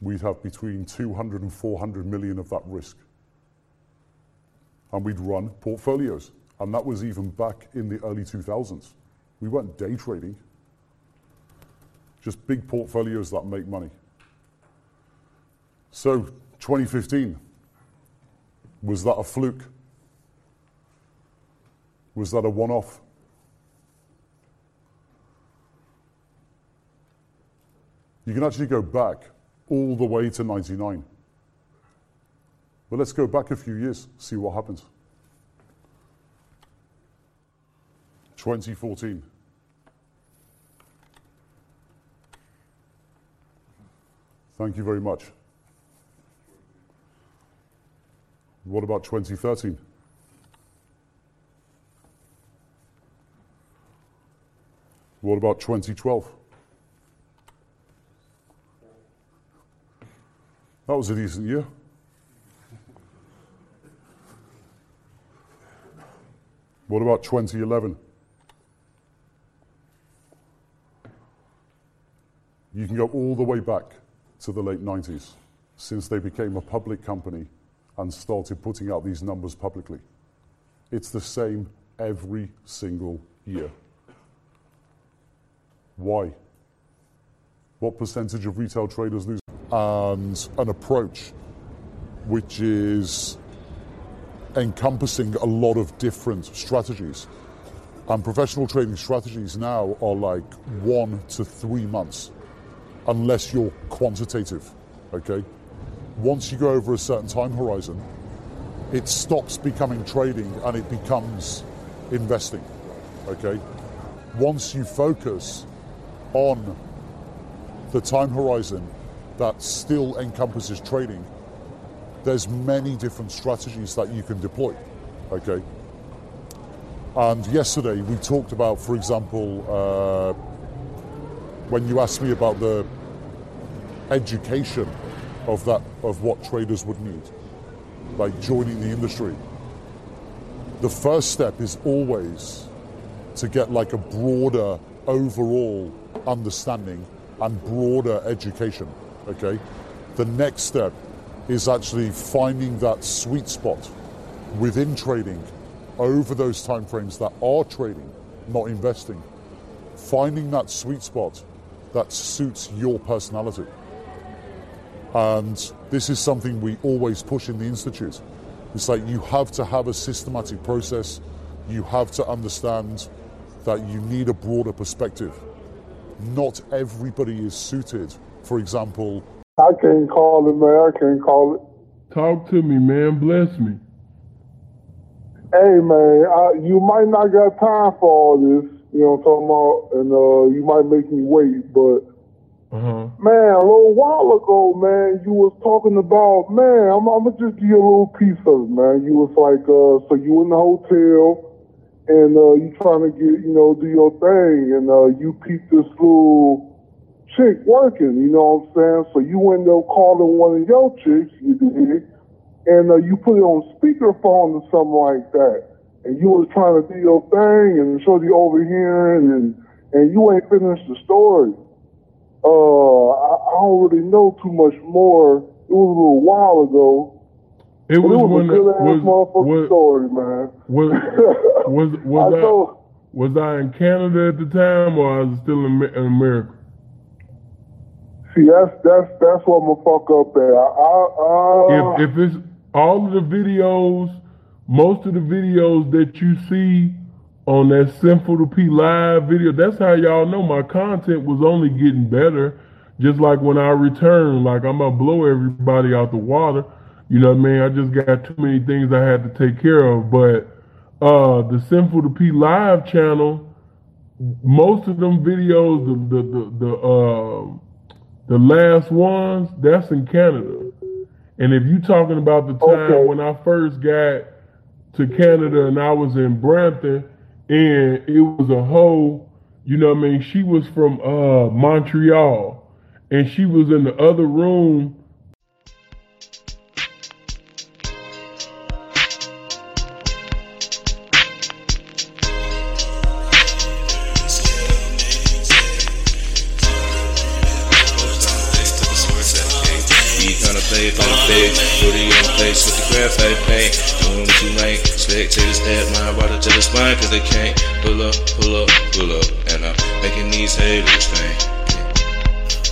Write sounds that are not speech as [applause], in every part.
we'd have between 200 and 400 million of that risk. And we'd run portfolios. And that was even back in the early 2000s. We weren't day trading, just big portfolios that make money. So 2015, was that a fluke? Was that a one-off? You can actually go back all the way to 99. But let's go back a few years, see what happens. 2014. Thank you very much. What about 2013? What about 2012? That was a decent year. What about 2011? You can go all the way back to the late 90s since they became a public company and started putting out these numbers publicly. It's the same every single year. Why? What percentage of retail traders lose? And an approach which is encompassing a lot of different strategies. And professional trading strategies now are like one to three months, unless you're quantitative, okay? Once you go over a certain time horizon, it stops becoming trading and it becomes investing, okay? Once you focus on the time horizon that still encompasses trading, there's many different strategies that you can deploy, okay? And yesterday we talked about, for example, uh, when you asked me about the education of that of what traders would need, like joining the industry. The first step is always to get like a broader overall understanding and broader education. Okay, the next step is actually finding that sweet spot within trading over those time frames that are trading, not investing. Finding that sweet spot that suits your personality. And this is something we always push in the Institute. It's like you have to have a systematic process, you have to understand that you need a broader perspective. Not everybody is suited, for example. I can't call it, man. I can't call it. Talk to me, man. Bless me. Hey, man, I, you might not got time for all this, you know what I'm talking about, and uh, you might make me wait, but Uh-huh. Man, a little while ago, man, you was talking about, man, I'm, I'm gonna just give you a little piece of it, man. You was like, uh, so you in the hotel and uh, you trying to get, you know, do your thing, and uh, you peep this little chick working, you know what I'm saying? So you end up calling one of your chicks, you did, and uh, you put it on speakerphone or something like that, and you was trying to do your thing, and shorty overhearing, and and you ain't finished the story. Uh, I, I don't really know too much more. It was a little while ago. It was, it was when a good ass motherfucking was, story, man. was was [laughs] was I was I in Canada at the time or I was still in, in America? See, that's that's that's what I'm gonna fuck up at. I, I, uh, if if it's all of the videos, most of the videos that you see on that Simple to P live video, that's how y'all know my content was only getting better. Just like when I return, like I'm gonna blow everybody out the water. You know what I mean? I just got too many things I had to take care of. But uh the Simple to P live channel, most of them videos, the the the, the uh the last ones, that's in Canada. And if you talking about the time Okay. when I first got to Canada and I was in Brampton and it was a hoe, you know what I mean? She was from uh Montreal and she was in the other room spine cause they can't pull up, pull up, pull up. And I'm making these haters think.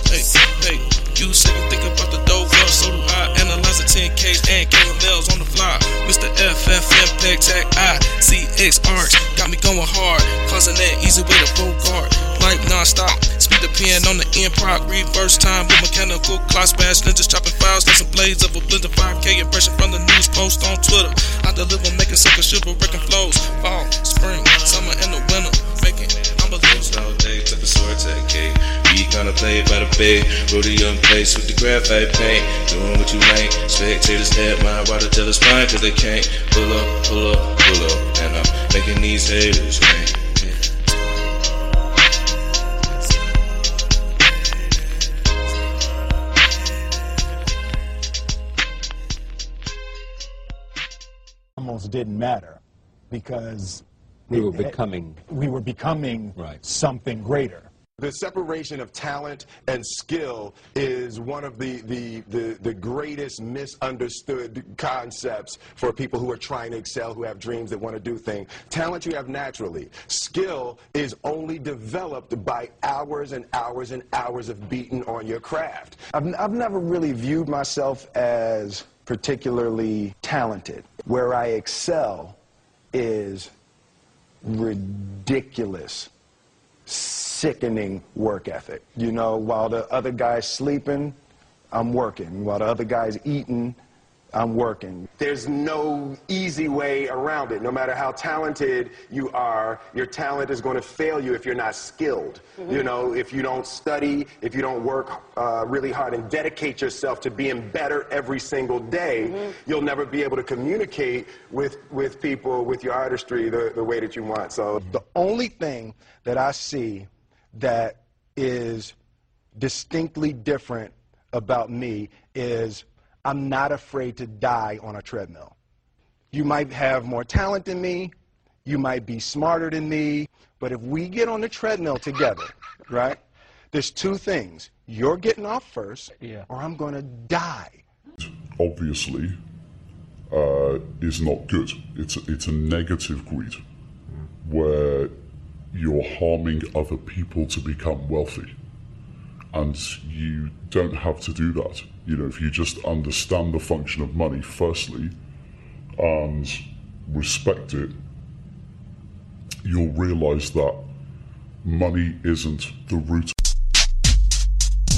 Hey, hey, you say you think about the well, so do I. Analyze the 10Ks and fly. Impact, Tag, I, CX. Got me going hard, causing that easy way to Bogart. Like non-stop, speed the pen on the end prop, reverse time with mechanical clock smash, ninjas chopping files, like some blades of a blender, 5K impression from the news post on Twitter. I deliver, making sucker shiver, wrecking flows, fall, spring, summer, and the winter, making unbelievable. all day, took a sword to the cake. Beat kinda played by the bay. Rodeo in place with the graphite paint. Doing what you like. Spectators at my water till it's fine cause they can't pull up, pull up, pull up. And I'm making these haters rain. almost didn't matter because We were it- becoming. we were becoming Right. something greater. The separation of talent and skill is one of the, the, the, the greatest misunderstood concepts for people who are trying to excel, who have dreams that want to do things. Talent you have naturally. Skill is only developed by hours and hours and hours of beating on your craft. I've, I've never really viewed myself as particularly talented. Where I excel is ridiculous sickening work ethic. You know, while the other guy's sleeping, I'm working. While the other guy's eating, I'm working. There's no easy way around it. No matter how talented you are, your talent is going to fail you if you're not skilled. You know, if you don't study, if you don't work uh, really hard and dedicate yourself to being better every single day, you'll never be able to communicate with, with people with your artistry the, the way that you want. So the only thing that I see that is distinctly different about me is I'm not afraid to die on a treadmill. You might have more talent than me, you might be smarter than me, but if we get on the treadmill together, right? There's two things. You're getting off first, or I'm going to die. obviously uh, is not good. It's a, it's a negative greed where you're harming other people to become wealthy. And you don't have to do that. You know, if you just understand the function of money, firstly, and respect it, you'll realize that money isn't the root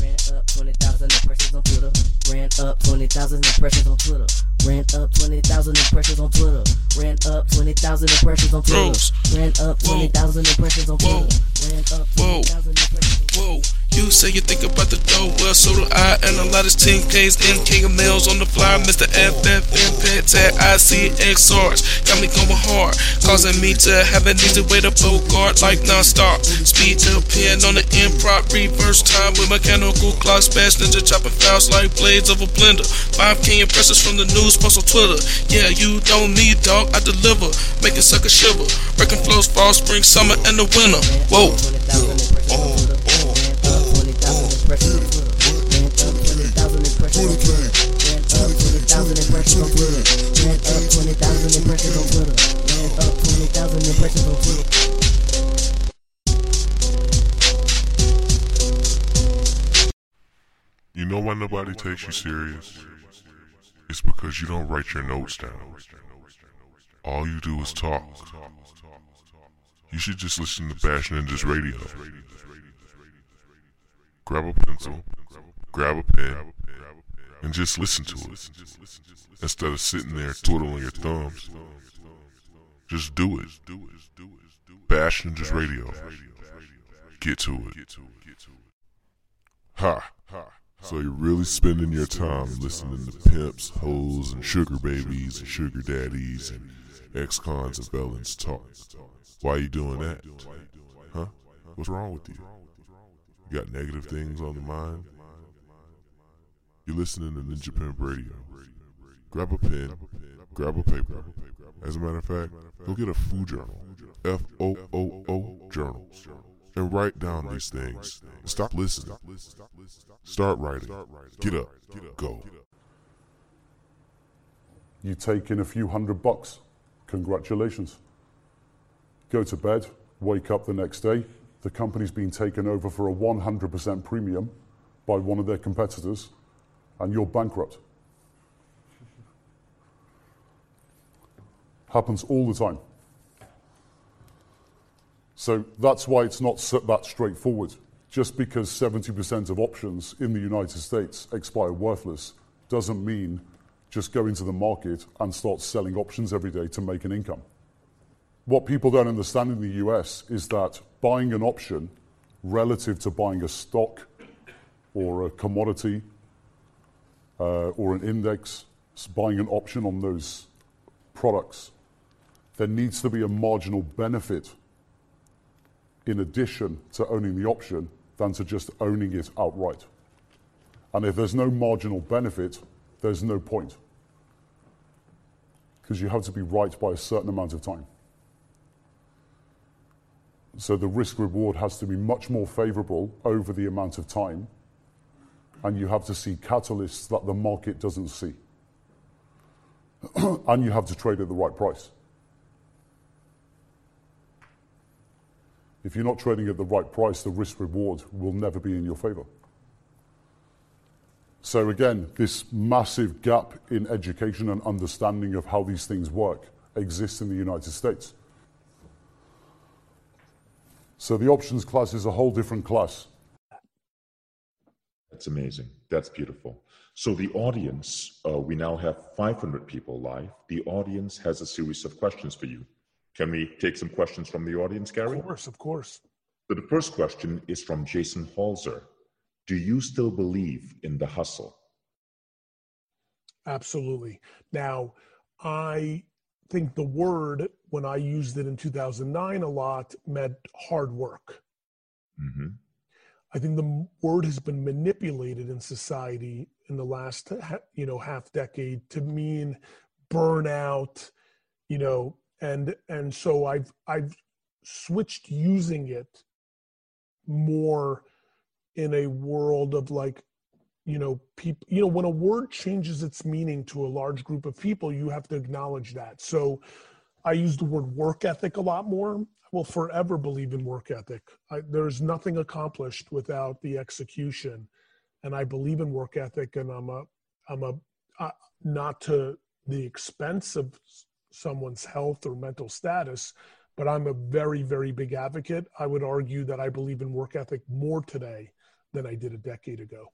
Ran up 20,000 impressions on Twitter. Ran up 20,000 impressions on Twitter. Ran up 20,000 impressions on Twitter. Ran up 20,000 impressions on Twitter. Ran up 20,000 impressions on. Twitter. Ran up 20,000 impressions. Whoa, you say you think about the dough, well, so do I. And a lot of 10Ks and King of Males on the fly. Mr. FF, Impact, Tag, ICX, Sarge. Got me going hard, causing me to have an easy way to Bogart like non-stop. Speed to pin on the improv, reverse time with mechanical clock smash, ninja chopping fouls like blades of a blender. 5K impressions from the news post on Twitter. Yeah, you don't need dog, I deliver. Making sucker shiver. Wrecking flows fall, spring, summer, and the winter. Whoa. 20,000 impressions on Twitter. Ran up 20,000 impressions on Twitter. Ran up 20,000 impressions on Twitter. Ran up 20,000 impressions on Twitter. Ran up 20,000 impressions on Twitter. You know why nobody takes you serious? It's because you don't write your notes down. All you do is talk. You should just listen to Bash Ninjas Radio. Grab a pencil, grab a pen, and just listen to it. Instead of sitting there twiddling your thumbs. Just do it. Bash Ninjas Radio. Get to it. Ha! So you're really spending your time listening to pimps, hoes, and sugar babies, and sugar daddies, and ex-cons and felons talk. Why are you doing that? Huh? What's wrong with you? You got negative things on the mind? You're listening to Ninja Pimp Radio. Grab a pen, grab a paper. As a matter of fact, go get a food journal, F O O O journal, and write down these things. Stop listening. Start writing. Get up. Go. You take in a few hundred bucks. Congratulations. Go to bed, wake up the next day, the company's been taken over for a 100% premium by one of their competitors, and you're bankrupt. [laughs] Happens all the time. So that's why it's not that straightforward. Just because 70% of options in the United States expire worthless doesn't mean just go into the market and start selling options every day to make an income. What people don't understand in the US is that buying an option relative to buying a stock or a commodity uh, or an index, buying an option on those products, there needs to be a marginal benefit in addition to owning the option than to just owning it outright. And if there's no marginal benefit, there's no point. Because you have to be right by a certain amount of time. So the risk reward has to be much more favorable over the amount of time, and you have to see catalysts that the market doesn't see. [clears throat] and you have to trade at the right price. If you're not trading at the right price, the risk reward will never be in your favor. So, again, this massive gap in education and understanding of how these things work exists in the United States. So, the options class is a whole different class. That's amazing. That's beautiful. So the audience, uh, we now have 500 people live. The audience has a series of questions for you. Can we take some questions from the audience, Gary? Of course, of course. So the first question is from Jason Halzer. Do you still believe in the hustle? Absolutely. Now, I think the word, when I used it in 2009 a lot, meant hard work. hmm I think the word has been manipulated in society in the last you know half decade to mean burnout, you know, and and so I've I've switched using it more in a world of like you know people you know when a word changes its meaning to a large group of people you have to acknowledge that. So i use the word work ethic a lot more. I will forever believe in work ethic. I, there's nothing accomplished without the execution. And i believe in work ethic and i'm a i'm a uh, not to the expense of someone's health or mental status but i'm a very very big advocate i would argue that i believe in work ethic more today than i did a decade ago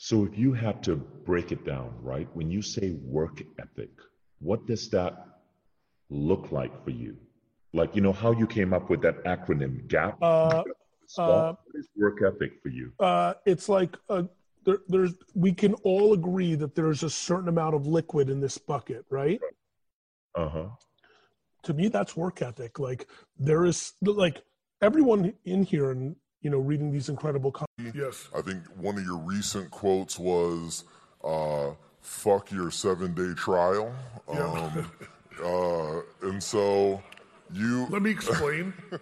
So if you had to break it down, right? When you say work ethic, what does that look like for you? Like, you know, how you came up with that acronym GAP? Uh, uh, what is work ethic for you? uh, it's like uh there, there's we can all agree that there's a certain amount of liquid in this bucket right Uh huh. to me that's work ethic like there is like everyone in here and you know reading these incredible com- Yes. I think one of your recent quotes was, uh, fuck your seven day trial. Um, uh, and so you. [laughs] Let me explain. [laughs]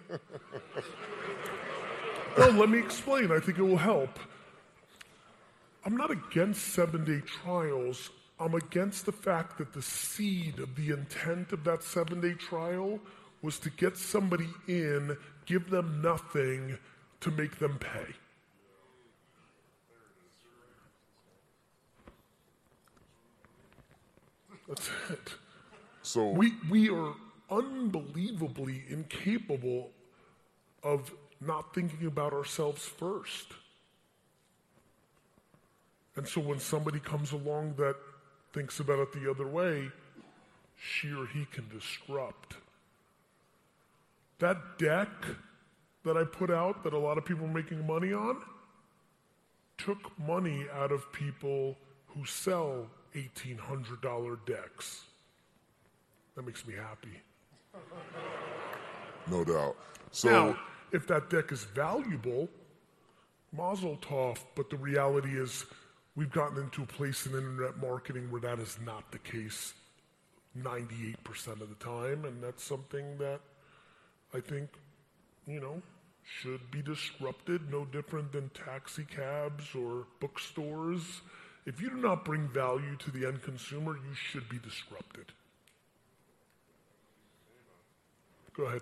no, let me explain. I think it will help. I'm not against seven day trials. I'm against the fact that the seed of the intent of that seven day trial was to get somebody in, give them nothing to make them pay. That's it. So we we are unbelievably incapable of not thinking about ourselves first. And so when somebody comes along that thinks about it the other way, she or he can disrupt. That deck that I put out that a lot of people are making money on took money out of people who sell $1,800 decks. That makes me happy. [laughs] no doubt. So now, if that deck is valuable, mazel tov, but the reality is we've gotten into a place in internet marketing where that is not the case 98% of the time, and that's something that I think, you know, should be disrupted, no different than taxi cabs or bookstores. If you do not bring value to the end consumer, you should be disrupted. Go ahead.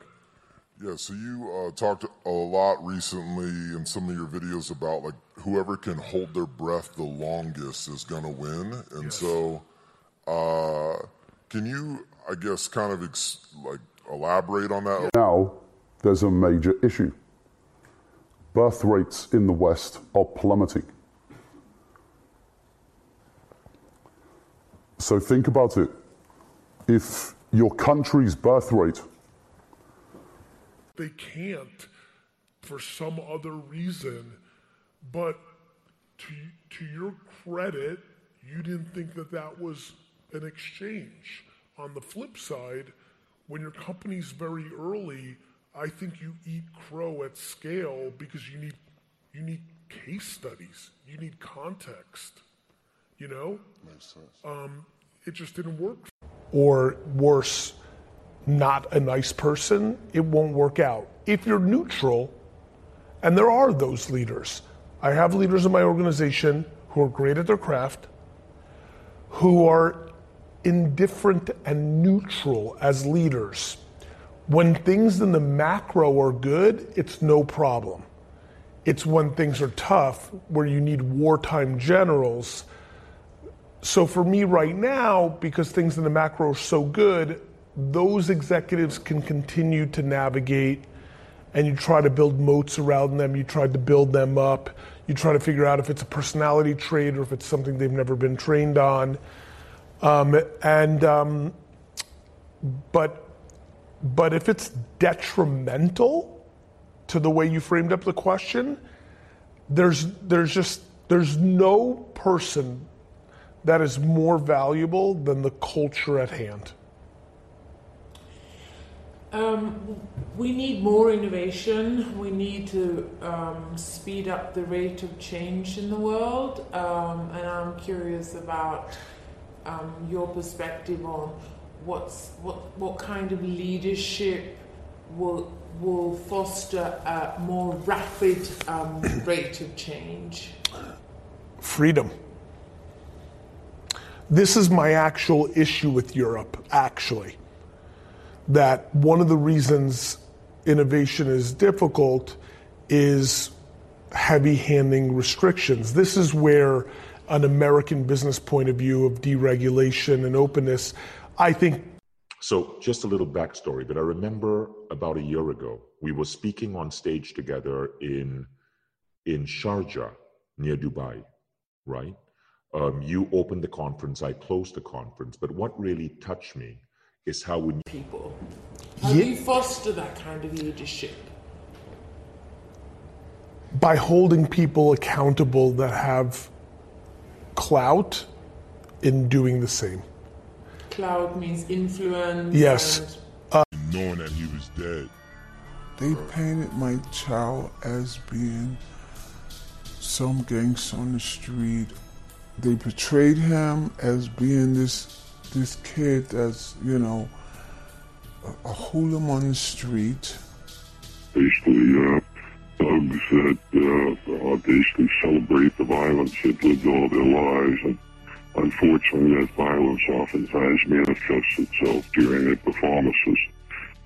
Yeah, so you uh, talked a lot recently in some of your videos about like whoever can hold their breath the longest is gonna win, and so uh, can you, I guess, kind of ex- like elaborate on that? Now, there's a major issue. Birth rates in the West are plummeting. So think about it. If your country's birth rate They can't for some other reason, but to, to your credit, you didn't think that that was an exchange. On the flip side, when your company's very early, I think you eat crow at scale because you need you need case studies, you need context. You know, um, it just didn't work. Or worse, not a nice person, it won't work out. If you're neutral, and there are those leaders, I have leaders in my organization who are great at their craft, who are indifferent and neutral as leaders. When things in the macro are good, it's no problem. It's when things are tough where you need wartime generals. So for me right now, because things in the macro are so good, those executives can continue to navigate and you try to build moats around them, you try to build them up, you try to figure out if it's a personality trait or if it's something they've never been trained on. Um, and um, but but if it's detrimental to the way you framed up the question, there's there's just there's no person that is more valuable than the culture at hand. Um, we need more innovation. We need to um, speed up the rate of change in the world. Um, and I'm curious about um, your perspective on what's what what kind of leadership will will foster a more rapid um, [clears throat] rate of change. freedom. This is my actual issue with Europe, actually. That one of the reasons innovation is difficult is heavy handing restrictions. This is where an American business point of view of deregulation and openness, I think So, just a little backstory, but I remember about a year ago, we were speaking on stage together in in Sharjah near Dubai, right? Um, you opened the conference, I closed the conference, but what really touched me is how when people, how do you foster that kind of leadership? by holding people accountable that have clout in doing the same. Clout means influence. Yes. and- uh, Knowing that he was dead. They painted my child as being some gangster on the street. They portrayed him as being this this kid that's you know a, a hooligan on the street. basically uh, thugs that uh, basically celebrate the violence that lived all their lives. And unfortunately, that violence oftentimes manifests itself during their performances.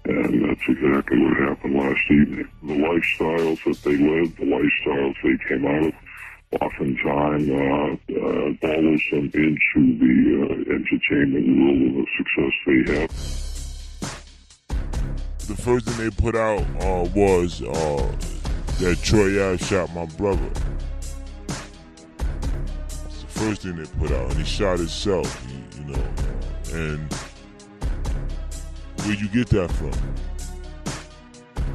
And that's exactly what happened last evening. The lifestyles that they lived, the lifestyles they came out of, oftentimes uh, uh, follows them into the uh, entertainment world and the success they have. The first thing they put out uh, was uh, that Troy Ave shot my brother. It's the first thing they put out, and he shot himself, you, you know. And where you get that from?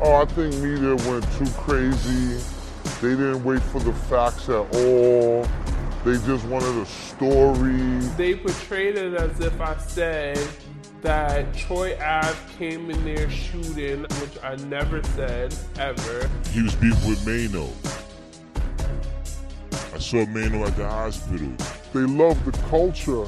Oh, I think media went too crazy. They didn't wait for the facts at all. They just wanted a story. They portrayed it as if I said that Troy Ave came in there shooting, which I never said ever. He was beefing with Maino. I saw Maino at the hospital. They love the culture,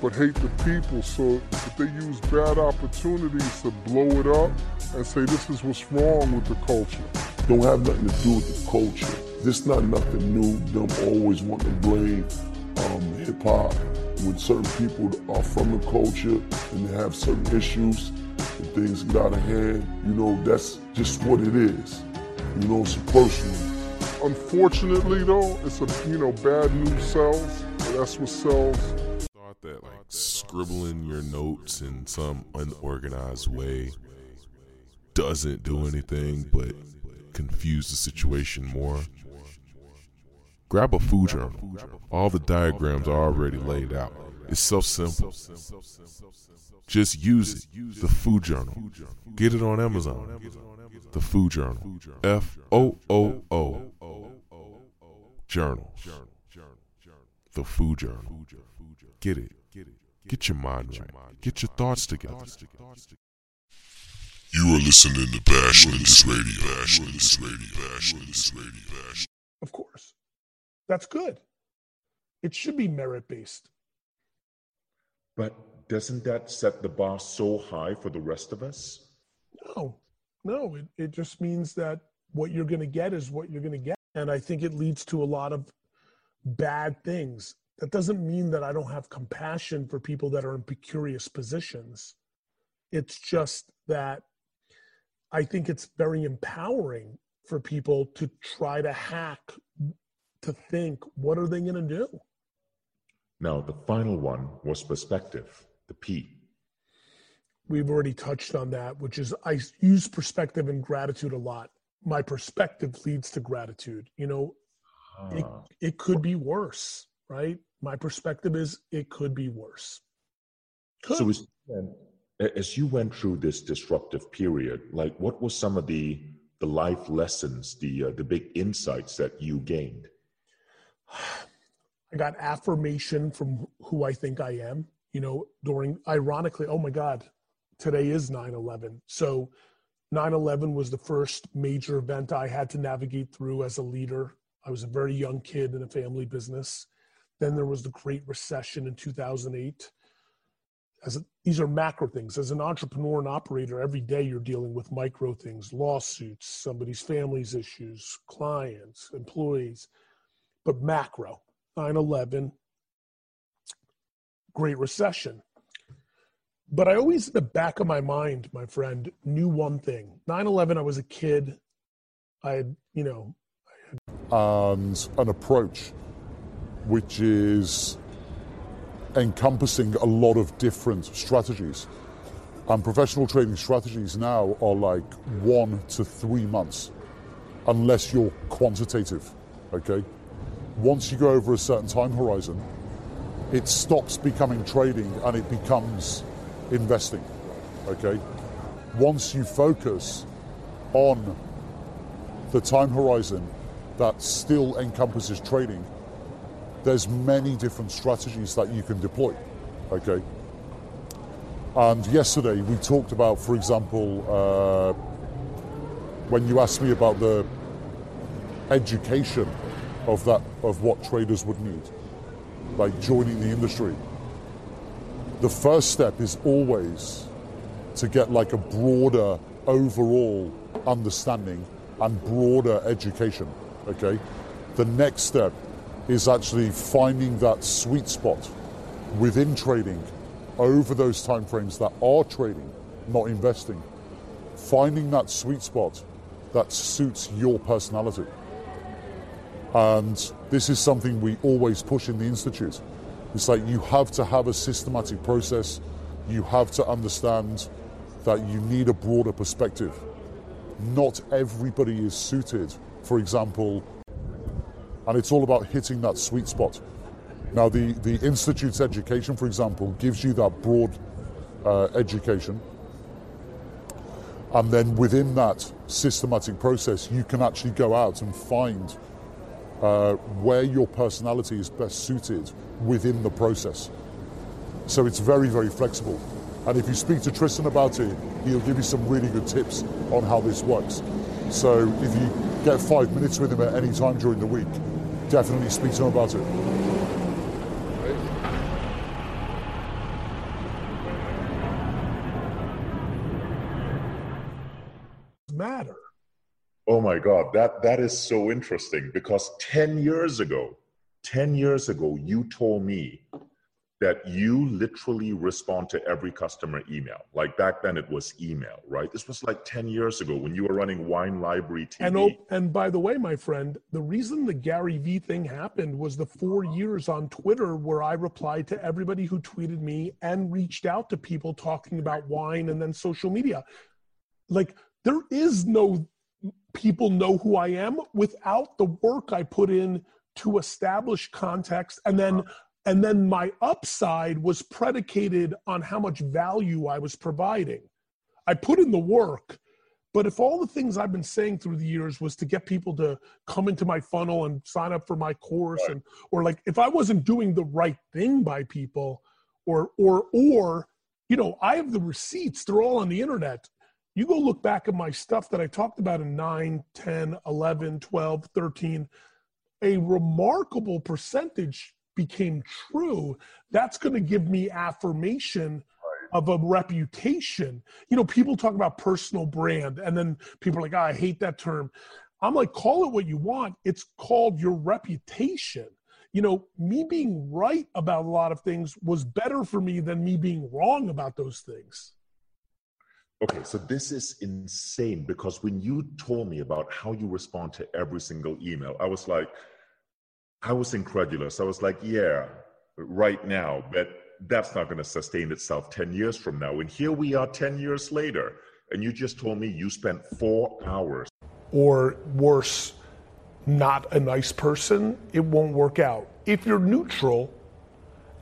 but hate the people. So if they use bad opportunities to blow it up and say this is what's wrong with the culture. Don't have nothing to do with the culture. This not nothing new. Them always want to blame um, hip hop, when certain people are from the culture and they have certain issues and things get out of hand, you know, that's just what it is. You know, it's personal. Unfortunately, though, it's a you know bad news sells. That's what sells. Thought that like scribbling your notes in some unorganized way doesn't do anything but confuse the situation more. Grab a food journal. All the diagrams are already laid out. It's so simple. Just use it. The food journal. Get it on Amazon. The food journal. F O O O. Journal. The food journal. Get it. Get your mind right. Get your thoughts together. You are listening to Bashland's Radio. Bashland's Radio. Bashland's Radio. Of course. That's good. It should be merit based. But doesn't that set the bar so high for the rest of us? No, no. It, it just means that what you're going to get is what you're going to get. And I think it leads to a lot of bad things. That doesn't mean that I don't have compassion for people that are in precarious positions. It's just that I think it's very empowering for people to try to hack, to think, what are they going to do? Now, the final one was perspective, the P. We've already touched on that, which is I use perspective and gratitude a lot. My perspective leads to gratitude. You know, it, Ah. it could be worse, right? My perspective is it could be worse. Could. So as, as you went through this disruptive period, like what were some of the the life lessons, the uh, the big insights that you gained? I got affirmation from who I think I am. You know, during ironically, oh my God, today is 9 11. So 9 11 was the first major event I had to navigate through as a leader. I was a very young kid in a family business. Then there was the Great Recession in 2008. As a, these are macro things. As an entrepreneur and operator, every day you're dealing with micro things, lawsuits, somebody's family's issues, clients, employees. But macro, 9 11, Great Recession. But I always, in the back of my mind, my friend, knew one thing 9 11, I was a kid. I had, you know, and an approach which is encompassing a lot of different strategies. And professional trading strategies now are like one to three months, unless you're quantitative. Okay? Once you go over a certain time horizon, it stops becoming trading and it becomes investing. Okay? Once you focus on the time horizon that still encompasses trading, there's many different strategies that you can deploy. Okay. And yesterday we talked about, for example, uh, when you asked me about the education of that of what traders would need, like joining the industry. The first step is always to get like a broader overall understanding and broader education. Okay. The next step is actually finding that sweet spot within trading over those time frames that are trading, not investing. Finding that sweet spot that suits your personality. And this is something we always push in the Institute. It's like you have to have a systematic process, you have to understand that you need a broader perspective. Not everybody is suited, for example, and it's all about hitting that sweet spot. Now, the, the Institute's education, for example, gives you that broad uh, education. And then within that systematic process, you can actually go out and find uh, where your personality is best suited within the process. So it's very, very flexible. And if you speak to Tristan about it, he'll give you some really good tips on how this works. So if you get five minutes with him at any time during the week, definitely speak to him about it. matter. Oh my God, that that is so interesting because ten years ago, ten years ago, you told me that you literally respond to every customer email. Like back then, it was email, right? This was like 10 years ago when you were running Wine Library TV. And, oh, and by the way, my friend, the reason the Gary Vee thing happened was the four years on Twitter where I replied to everybody who tweeted me and reached out to people talking about wine and then social media. Like, there is no people know who I am without the work I put in to establish context and then uh-huh. And then my upside was predicated on how much value I was providing. I put in the work, but if all the things I've been saying through the years was to get people to come into my funnel and sign up for my course right. and or like if I wasn't doing the right thing by people or or or you know, I have the receipts, they're all on the internet. You go look back at my stuff that I talked about in 9, 10, 11, 12, 13, a remarkable percentage became true, that's going to give me affirmation of a reputation. You know, people talk about personal brand, and then people are like, oh, I hate that term. I'm like, call it what you want. It's called your reputation. You know, me being right about a lot of things was better for me than me being wrong about those things. Okay, so this is insane because when you told me about how you respond to every single email, I was like, I was incredulous. I was like, yeah, right now, but that's not going to sustain itself 10 years from now. And here we are 10 years later. And you just told me you spent four hours. Or worse, not a nice person, it won't work out. If you're neutral,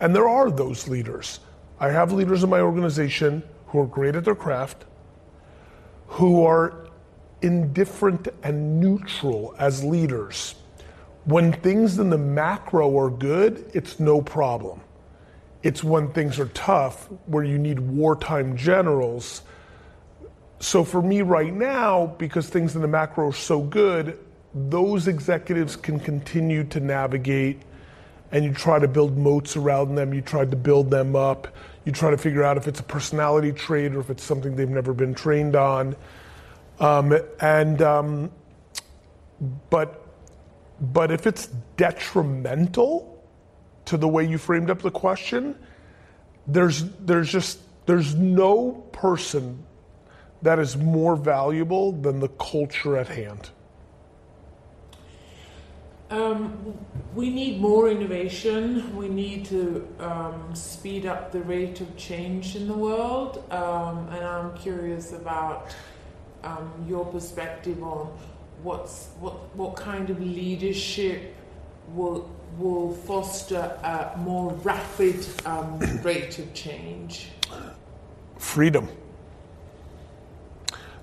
and there are those leaders, I have leaders in my organization who are great at their craft, who are indifferent and neutral as leaders when things in the macro are good, it's no problem. It's when things are tough where you need wartime generals. So for me right now, because things in the macro are so good, those executives can continue to navigate and you try to build moats around them, you try to build them up, you try to figure out if it's a personality trait or if it's something they've never been trained on. Um, and um, but but if it's detrimental to the way you framed up the question, there's there's just there's no person that is more valuable than the culture at hand. Um, we need more innovation. We need to um, speed up the rate of change in the world. Um, and I'm curious about um, your perspective on what's what what kind of leadership will will foster a more rapid um, [clears throat] rate of change? Freedom.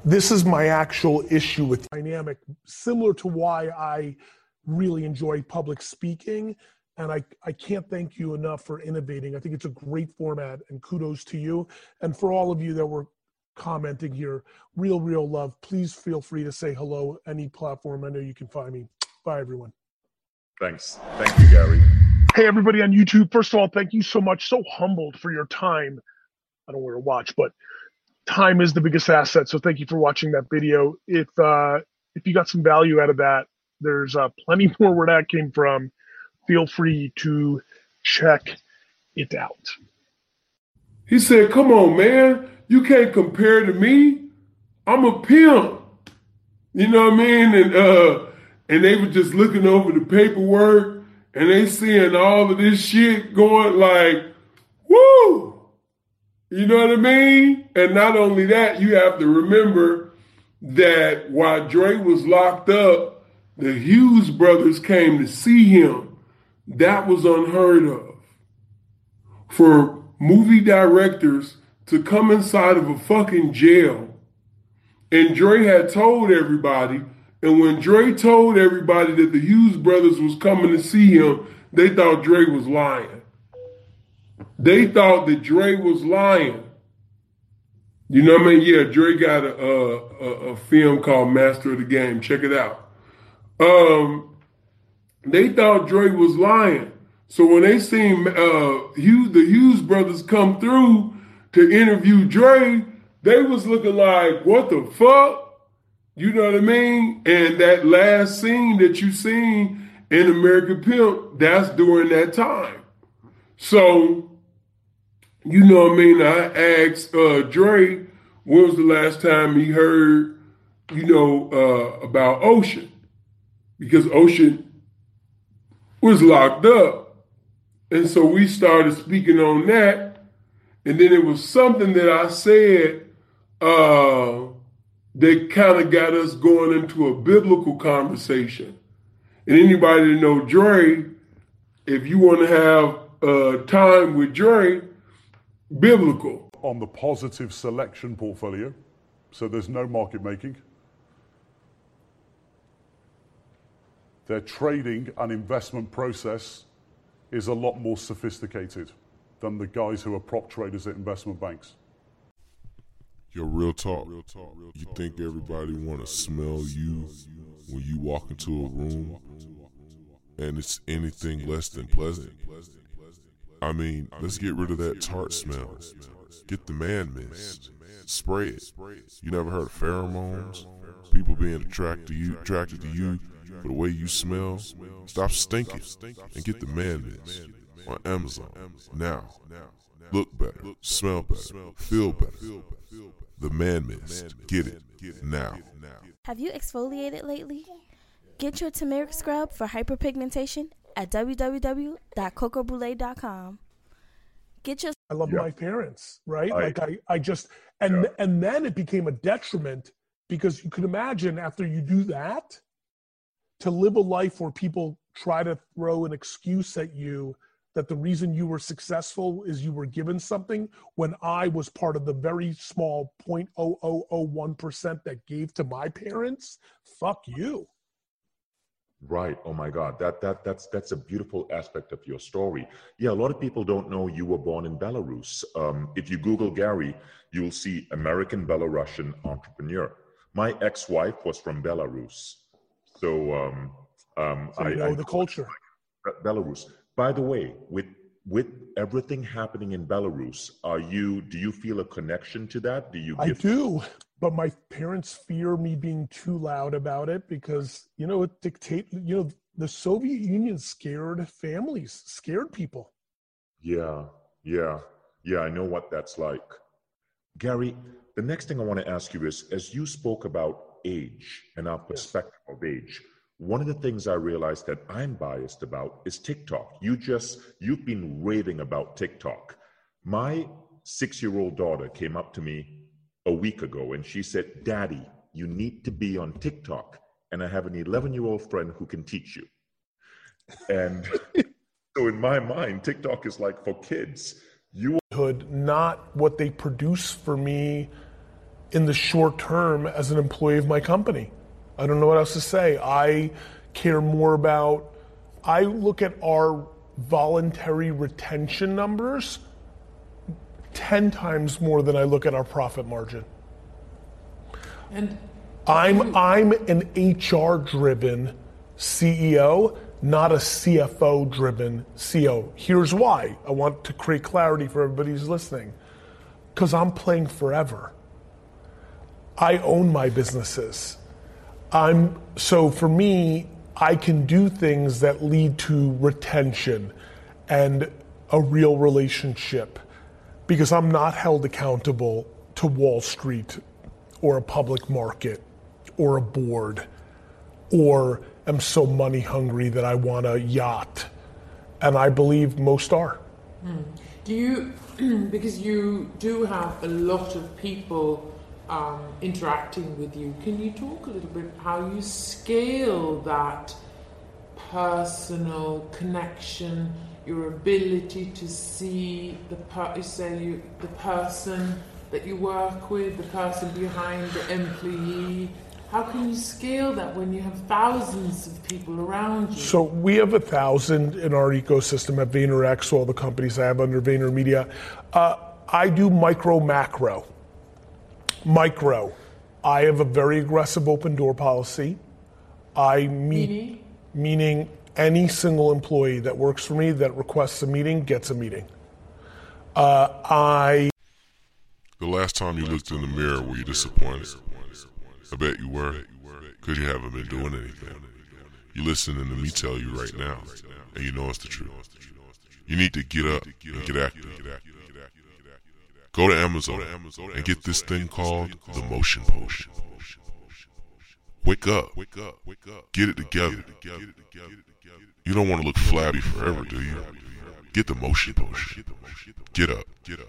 This is my actual issue with dynamic, similar to why I really enjoy public speaking. And I, I can't thank you enough for innovating. I think it's a great format, and kudos to you. And for all of you that were commenting here. Real, real love. Please feel free to say hello any platform. I know you can find me. Bye, everyone. Thanks. Thank you, Gary. Hey, everybody on YouTube. First of all, thank you so much. So humbled for your time. I don't wear a watch, but time is the biggest asset. So thank you for watching that video. If uh, if you got some value out of that, there's uh, plenty [laughs] more where that came from. Feel free to check it out. He said, "Come on, man." You can't compare to me. I'm a pimp. You know what I mean? And uh, and they were just looking over the paperwork and they seeing all of this shit going like, woo! You know what I mean? And not only that, you have to remember that while Dre was locked up, the Hughes brothers came to see him. That was unheard of. For movie directors to come inside of a fucking jail. And Dre had told everybody, and when Dre told everybody that the Hughes brothers was coming to see him, they thought Dre was lying. They thought that Dre was lying. You know what I mean? Yeah, Dre got a, a, a film called Master of the Game. Check it out. Um, they thought Dre was lying. So when they seen uh, the Hughes brothers come through, to interview Dre, they was looking like, what the fuck? You know what I mean? And that last scene that you seen in American Pimp, that's during that time. So you know what I mean? I asked uh, Dre when was the last time he heard, you know, uh, about Ocean because Ocean was locked up, and so we started speaking on that, and then it was something that I said uh, that kind of got us going into a biblical conversation. And anybody that know Dre, if you want to have uh, time with Dre, biblical. On the positive selection portfolio, so there's no market making. Their trading and investment process is a lot more sophisticated than the guys who are prop traders at investment banks. Yo, real talk. You think everybody want to smell you when you walk into a room and it's anything less than pleasant? I mean, let's get rid of that tart smell. Get the man mist. Spray it. You never heard of pheromones? People being attracted to you, attracted to you for the way you smell. Stop stinking and get the man mist on Amazon now. Look better, smell better, feel better. The man mist. Get it now. Have you exfoliated lately? Get your turmeric scrub for hyperpigmentation at www.cocoboulet.com. Get your I love Yeah. my parents, right? I- like I, I just and and then it became a detriment because you could imagine after you do that to live a life where people try to throw an excuse at you that the reason you were successful is you were given something when I was part of the very small 0.0001% that gave to my parents. Fuck you. Right. Oh my God. That that that's that's a beautiful aspect of your story. Yeah, a lot of people don't know you were born in Belarus. Um, if you Google Gary, you'll see American Belarusian entrepreneur. My ex-wife was from Belarus, so um, um, So you know the culture. Be- Belarus. By the way, with with everything happening in Belarus, are you do you feel a connection to that? Do you I do, but my parents fear me being too loud about it because you know it dictate. You know, the Soviet Union scared families, scared people. Yeah, yeah, yeah, I know what that's like. Gary, the next thing I want to ask you is as you spoke about age and our perspective of age, one of the things I realized that I'm biased about is TikTok. You just, you've been raving about TikTok. My six year old daughter came up to me a week ago and she said, Daddy, you need to be on TikTok. And I have an 11 year old friend who can teach you. And [laughs] so in my mind, TikTok is like for kids. You Hood, not what they produce for me in the short term as an employee of my company. I don't know what else to say. I care more about. I look at our voluntary retention numbers 10 times more than I look at our profit margin. And I'm I'm an HR driven CEO, not a CFO driven CEO. Here's why. I want to create clarity for everybody who's listening. Cuz I'm playing forever. I own my businesses. I'm so for me, I can do things that lead to retention and a real relationship because I'm not held accountable to Wall Street or a public market or a board or am so money hungry that I want a yacht. And I believe most are. Hmm. Do you, [clears throat] because you do have a lot of people um, interacting with you, can you talk a little bit how you scale that personal connection, your ability to see the per- say you, the person that you work with, the person behind the employee? How can you scale that when you have thousands of people around you? So we have a thousand in our ecosystem at VaynerX, all the companies I have under VaynerMedia. Uh, I do micro macro. Micro. I have a very aggressive open door policy. I meet, Meaning? meaning any single employee that works for me that requests a meeting gets a meeting. Uh, I The last time you looked in the mirror, were you disappointed? I bet you were, because you haven't been doing anything. You're listening to me tell you right now, and you know it's the truth. You need to get up and get active. Go to Amazon and get this thing called the Motion Potion. Wake up. Get it together. You don't want to look flabby forever, do you? Get the Motion Potion. Get up.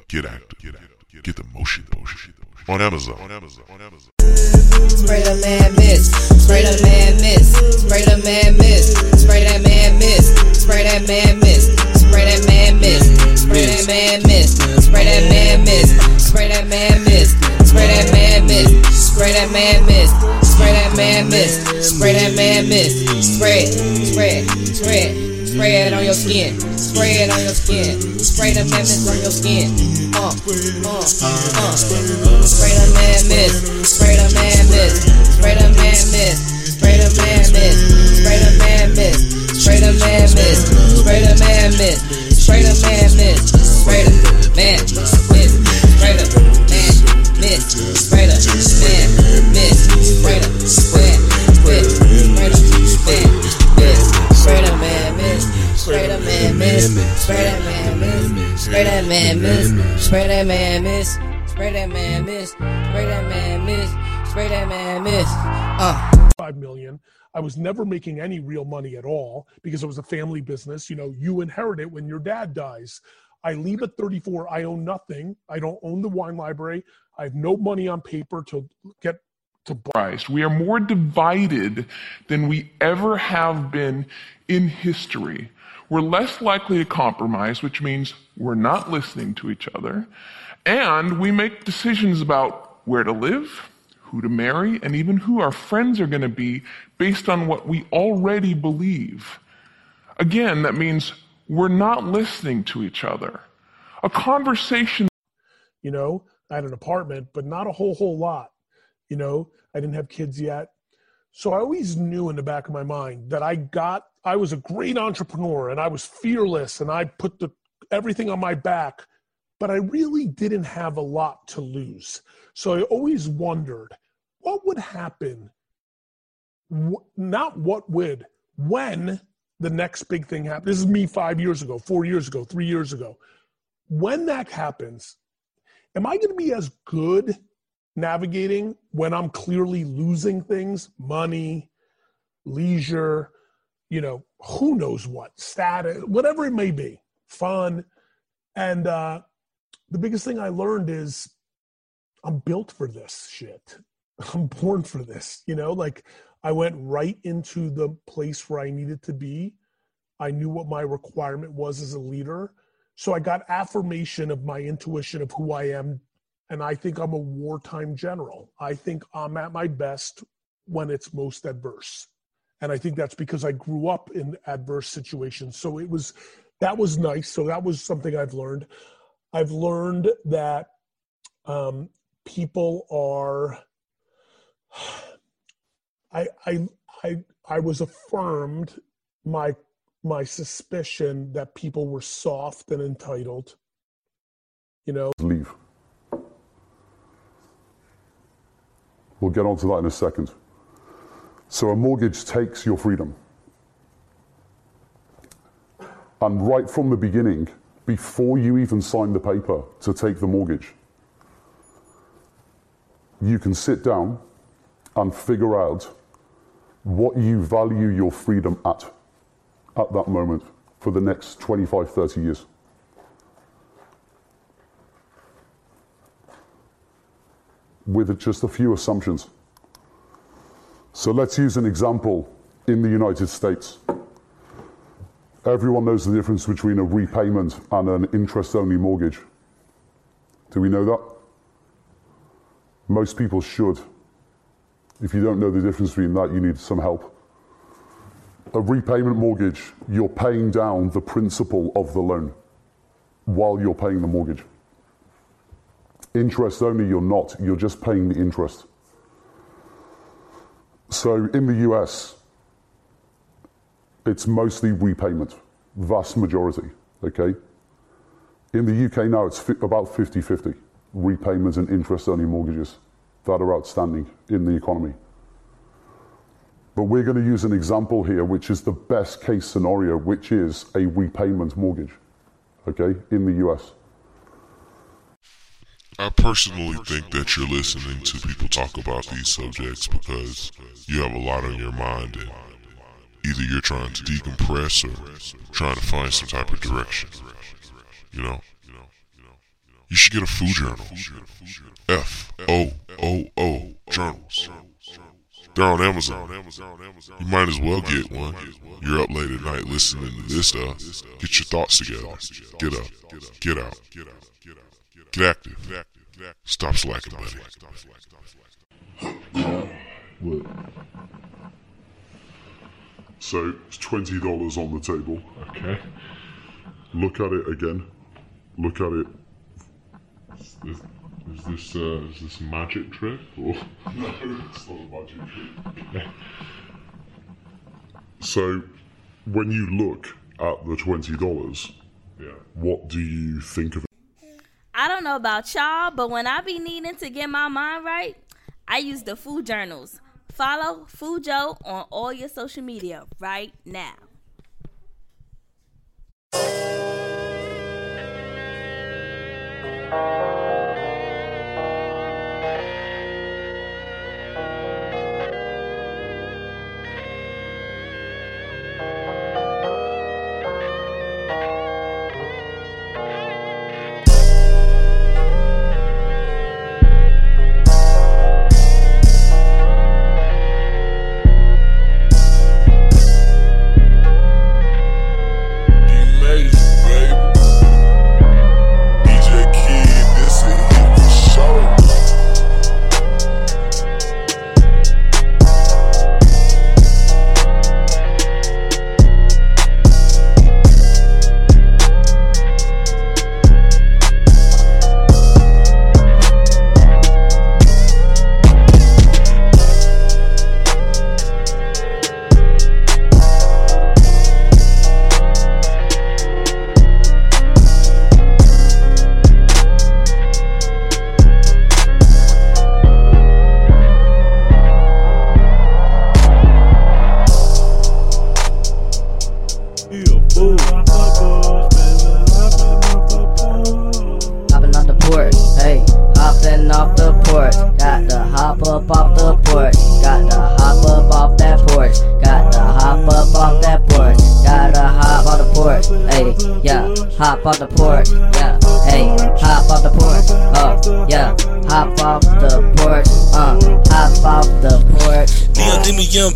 Get active. Get the Motion Potion. On Amazon. Spray the man miss, spray the man miss, spray the man miss, spray that man miss, spray that man miss, spray that man miss, man miss, spray that man miss, spray that man miss, spray that man miss, spray that man miss, spray that man miss, spray that man miss, spray it, spray it, spray it. Spray it on your skin. Spray it on your skin. Spray the man miss on your skin. Uh, uh, uh. Spray the man miss. Spray the man miss. Spray the man miss. Spray the man miss. Spray the man miss. Spray the man miss. Spray the man miss. Spray the man miss. Uh. Five million. I was never making any real money at all because it was a family business. You know, you inherit it when your dad dies. I leave at 34. I own nothing. I don't own the wine library. I have no money on paper to get to Christ. We are more divided than we ever have been in history. We're less likely to compromise, which means we're not listening to each other. And we make decisions about where to live, who to marry, and even who our friends are going to be based on what we already believe. Again, that means we're not listening to each other. A conversation. You know, I had an apartment, but not a whole, whole lot. You know, I didn't have kids yet. So I always knew in the back of my mind that I got, I was a great entrepreneur and I was fearless and I put the, everything on my back, but I really didn't have a lot to lose. So I always wondered what would happen, not what would, when the next big thing happens. This is me five years ago, four years ago, three years ago. When that happens, am I going to be as good navigating when I'm clearly losing things, money, leisure, you know, who knows what, status, whatever it may be, fun. And uh, the biggest thing I learned is I'm built for this shit. [laughs] I'm born for this, you know, like I went right into the place where I needed to be. I knew what my requirement was as a leader. So I got affirmation of my intuition of who I am and I think I'm a wartime general. I think I'm at my best when it's most adverse. And I think that's because I grew up in adverse situations. So it was, that was nice. So that was something I've learned. I've learned that um, people are, I, I, I, I was affirmed my, my suspicion that people were soft and entitled. You know, leave. We'll get onto that in a second. So a mortgage takes your freedom. And right from the beginning, before you even sign the paper to take the mortgage, you can sit down and figure out what you value your freedom at at that moment for the next 25, 30 years. with just a few assumptions. So let's use an example in the United States. Everyone knows the difference between a repayment and an interest only mortgage. Do we know that? Most people should. If you don't know the difference between that, you need some help. A repayment mortgage, you're paying down the principal of the loan while you're paying the mortgage. Interest only, you're not. You're just paying the interest. So in the US, it's mostly repayment, vast majority, okay? In the UK now, it's about 50 50 repayments and interest only mortgages that are outstanding in the economy. But we're going to use an example here, which is the best case scenario, which is a repayment mortgage, okay, in the US. I personally think that you're listening to people talk about these subjects because you have a lot on your mind and either you're trying to decompress or trying to find some type of direction. You know? You should get a food journal. F O O O journals. They're on Amazon. You might as well get one. You're up late at night listening to this stuff. Get your thoughts together. Get up. Get out. Get active. Stop slacking, buddy. Look. So it's twenty dollars on the table. Okay. Look at it again. Look at it. Is, is this uh, is this magic trick or? [laughs] No, it's not a magic trick. So, when you look at the twenty dollars, yeah. what do you think of it? I don't know about y'all, but when I be needing to get my mind right, I use the food journals. Follow Fujo on all your social media right now. Amazing,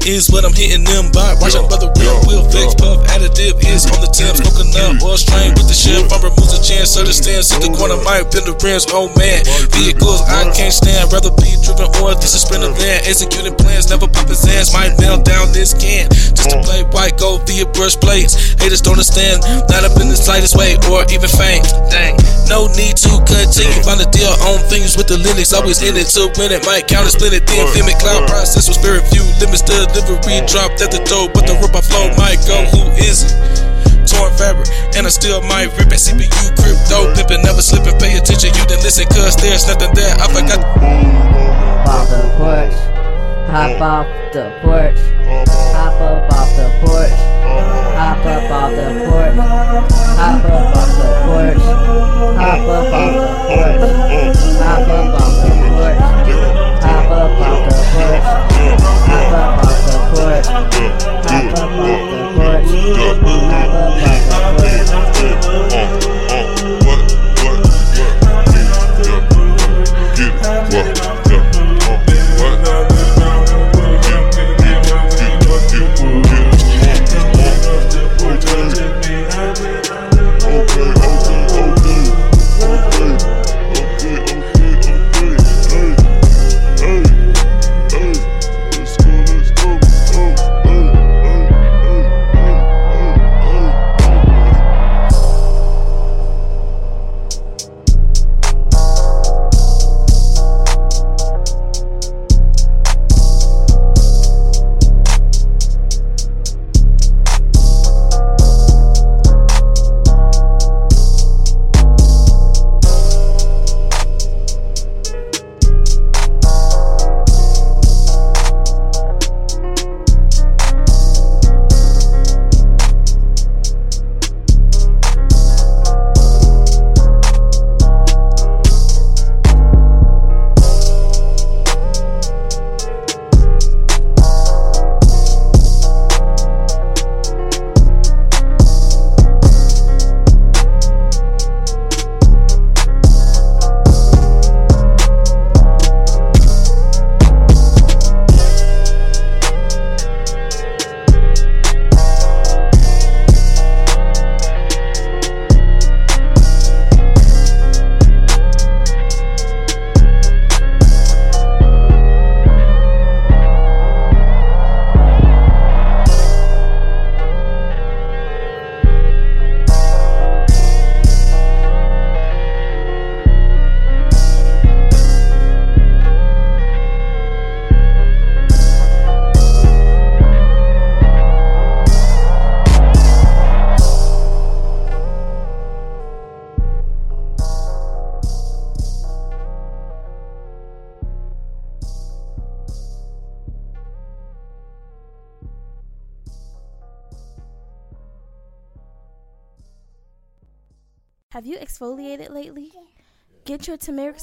is what removes a chance. Understand, see the corner the rims. Oh man, vehicles I can't stand. Rather be driven or this is spinning land. Executing plans, never pop his ass. Might nail down this can. Just to play white gold via brush blades. Haters don't understand. Not up in the slightest way or even faint. Dang, no need to continue. Find a deal on things with the Linux. Always in it to win it. Might count and split it. Then film. Cloud process was very few Limits delivery. Dropped at the door, but the robot flow might go. Who is it? Torn fabric, and I still might rip it. CPU crypto pimping, never slipping. Pay attention, you didn't listen, cause there's nothing there. I forgot. off the porch. Hop off the porch. Hop up off the porch. Hop up off the porch. Hop up off the porch. Hop up off the porch. Hop up off the porch. Hop up off the porch. Hop up off the porch. Hop up off the porch.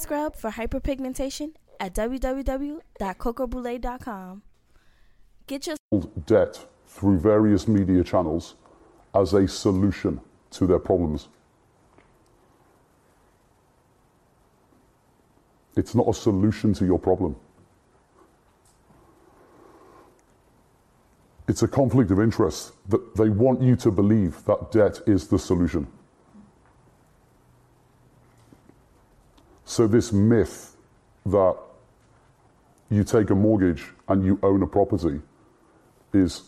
Scrub for hyperpigmentation at www.cocoboulet.com. Get your debt through various media channels as a solution to their problems. It's not a solution to your problem. It's a conflict of interest that they want you to believe that debt is the solution. So, this myth that you take a mortgage and you own a property is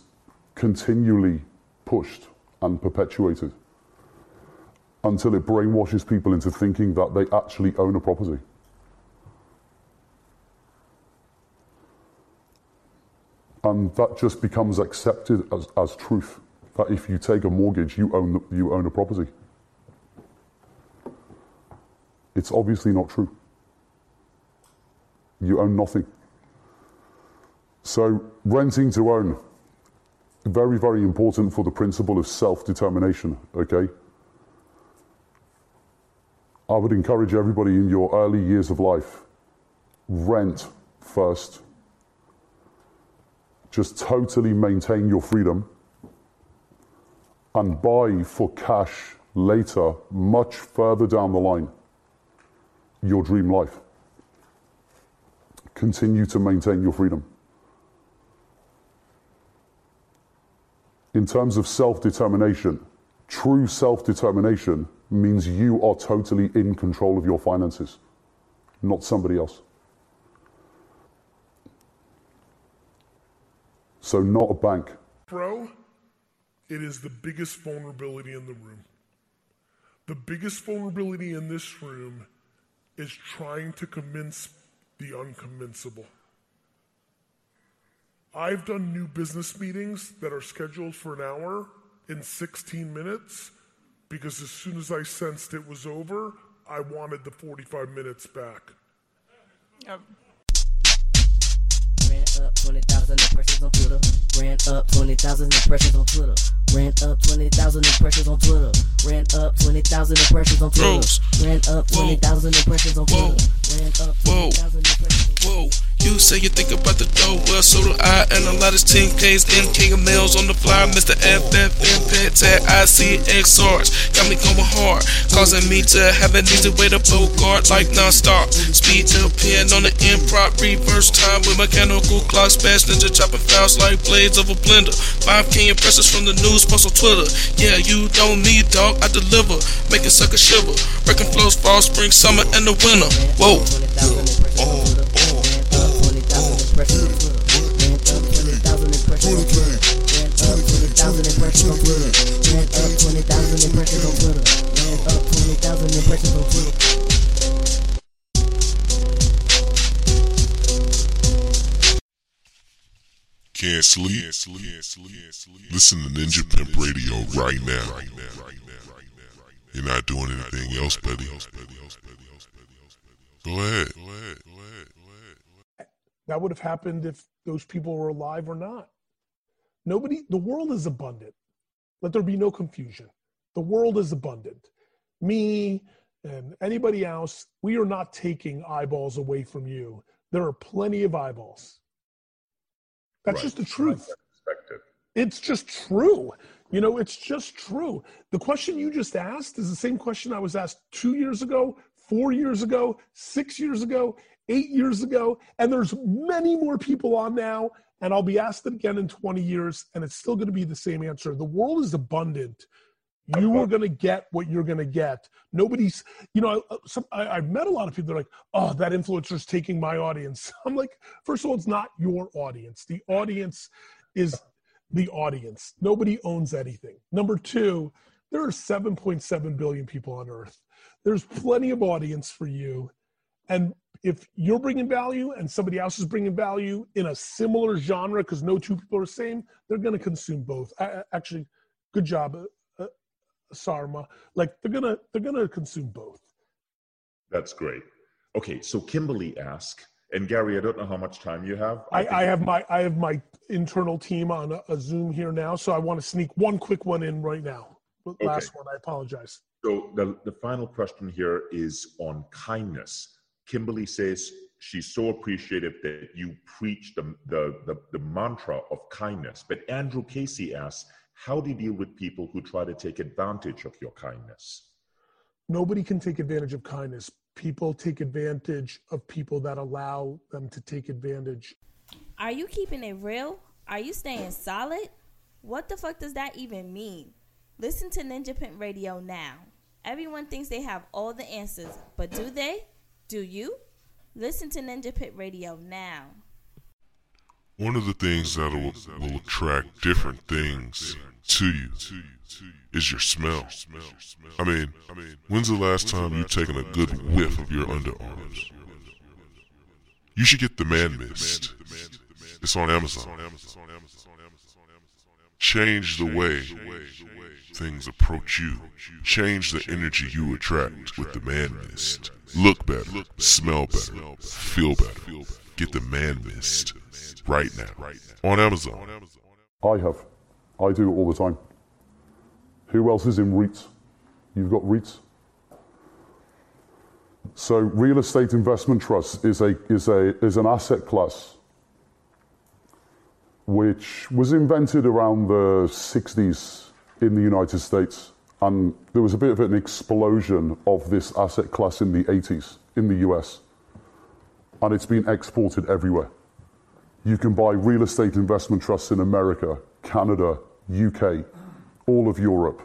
continually pushed and perpetuated until it brainwashes people into thinking that they actually own a property. And that just becomes accepted as, as truth that if you take a mortgage, you own, you own a property. It's obviously not true. You own nothing. So, renting to own, very, very important for the principle of self determination, okay? I would encourage everybody in your early years of life rent first. Just totally maintain your freedom and buy for cash later, much further down the line, your dream life. Continue to maintain your freedom. In terms of self determination, true self determination means you are totally in control of your finances, not somebody else. So, not a bank. Bro, it is the biggest vulnerability in the room. The biggest vulnerability in this room is trying to convince the unconvincible. I've done new business meetings that are scheduled for an hour in 16 minutes because as soon as I sensed it was over, I wanted the 45 minutes back. Yep. Up 20,000 impressions on Twitter. Ran up 20,000 impressions on Twitter. Ran up 20,000 impressions on Twitter. Ran up 20,000 impressions on Twitter. Ran up 20,000 impressions on Twitter. Ran up 20,000 impressions on Whoa. You say you think about the dough, well, so do I. And a lot of 10Ks, NK mails on the fly. Mr. FF, Impact, at ICXRs. Got me going hard, causing me to have an easy way to bogart like non-stop. Speed to pin on the improv, reverse time with mechanical clocks. Bash ninja chopping files like blades of a blender. 5K impressions from the news, post on Twitter. Yeah, you don't need dog, I deliver. Make it sucker shiver. Wrecking flows, fall, spring, summer, and the winter. Whoa. Oh, oh. impressions on Twitter. Ran up 20,000 impressions on Twitter. Up 20,000 impressions on Twitter. Can't sleep? Listen to Ninja Pimp Radio right now. You're not doing anything else, buddy. Go ahead. That would have happened if those people were alive or not. Nobody, the world is abundant. Let there be no confusion. The world is abundant. Me and anybody else, we are not taking eyeballs away from you. There are plenty of eyeballs. That's Right. just the truth. It's just true. You know, it's just true. The question you just asked is the same question I was asked two years ago, four years ago, six years ago, eight years ago, and there's many more people on now. And I'll be asked it again in 20 years, and it's still going to be the same answer. The world is abundant. You are going to get what you're going to get. Nobody's, you know, I- some, I, I've met a lot of people. They're like, "Oh, that influencer's taking my audience." [laughs] I'm like, first of all, it's not your audience. The audience is the audience. Nobody owns anything. Number two, there are 7.7 billion people on Earth. There's plenty of audience for you. And if you're bringing value and somebody else is bringing value in a similar genre, because no two people are the same, they're going to consume both. I, actually, good job, uh, uh, Sarma. Like they're gonna they're gonna consume both. That's great. Okay, so Kimberly asked, and Gary, I don't know how much time you have. I, think- I have my I have my internal team on a, a Zoom here now, so I want to sneak one quick one in right now. Last one, I apologize. So the, the final question here is on kindness. Kimberly says she's so appreciative that you preach the, the, the, the mantra of kindness. But Andrew Casey asks, how do you deal with people who try to take advantage of your kindness? Nobody can take advantage of kindness. People take advantage of people that allow them to take advantage. Are you keeping it real? Are you staying solid? What the fuck does that even mean? Listen to Ninja Pimp Radio now. Everyone thinks they have all the answers, but do they? Do you? Listen to Ninja Pimp Radio now. One of the things that will, will attract different things to you is your smell. I mean, when's the last time you've taken a good whiff of your underarms? You should get the Man Mist. It's on Amazon. Change the way things approach you. Change the energy you attract with the Man Mist. Look better, smell better, feel better. Get the Man Mist right now on Amazon. I have. I do it all the time. Who else is in REITs? You've got REITs? So real estate investment trust is a is a is an asset class which was invented around the 60s in the United States. And there was a bit of an explosion of this asset class in the 80s in the US. And it's been exported everywhere. You can buy real estate investment trusts in America, Canada, UK, all of Europe,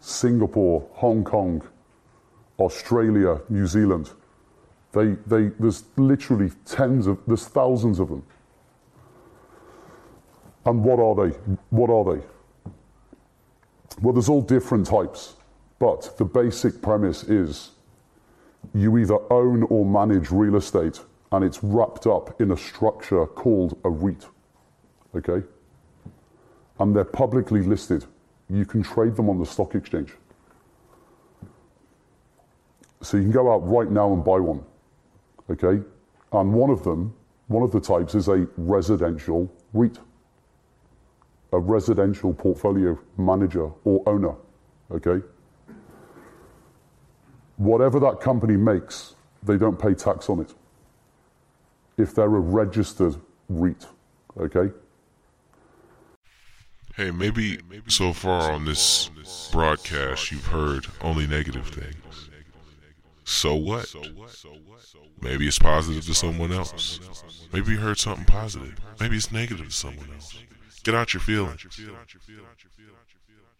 Singapore, Hong Kong, Australia, New Zealand. They, they, there's literally tens of, there's thousands of them. And what are they? What are they? Well, there's all different types, but the basic premise is you either own or manage real estate and it's wrapped up in a structure called a REIT. Okay? And they're publicly listed. You can trade them on the stock exchange. So you can go out right now and buy one. Okay? And one of them, one of the types is a residential REIT a residential portfolio manager or owner, okay? Whatever that company makes, they don't pay tax on it. If they're a registered REIT, okay? Hey, maybe so far on this broadcast you've heard only negative things. So what? Maybe it's positive to someone else. Maybe you heard something positive. Maybe it's negative to someone else. Get out your feelings.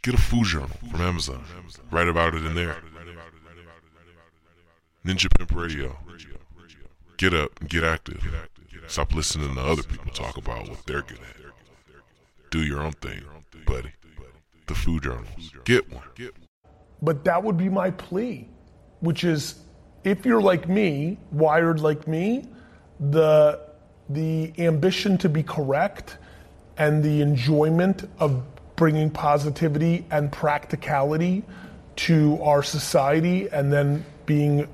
Get a food journal from Amazon. Write about it in there. Ninja Pimp Radio. Get up and get active. Stop listening to other people talk about what they're good at. Do your own thing, buddy. The food journals. Get one. But that would be my plea, which is if you're like me, wired like me, the the ambition to be correct and the enjoyment of bringing positivity and practicality to our society and then being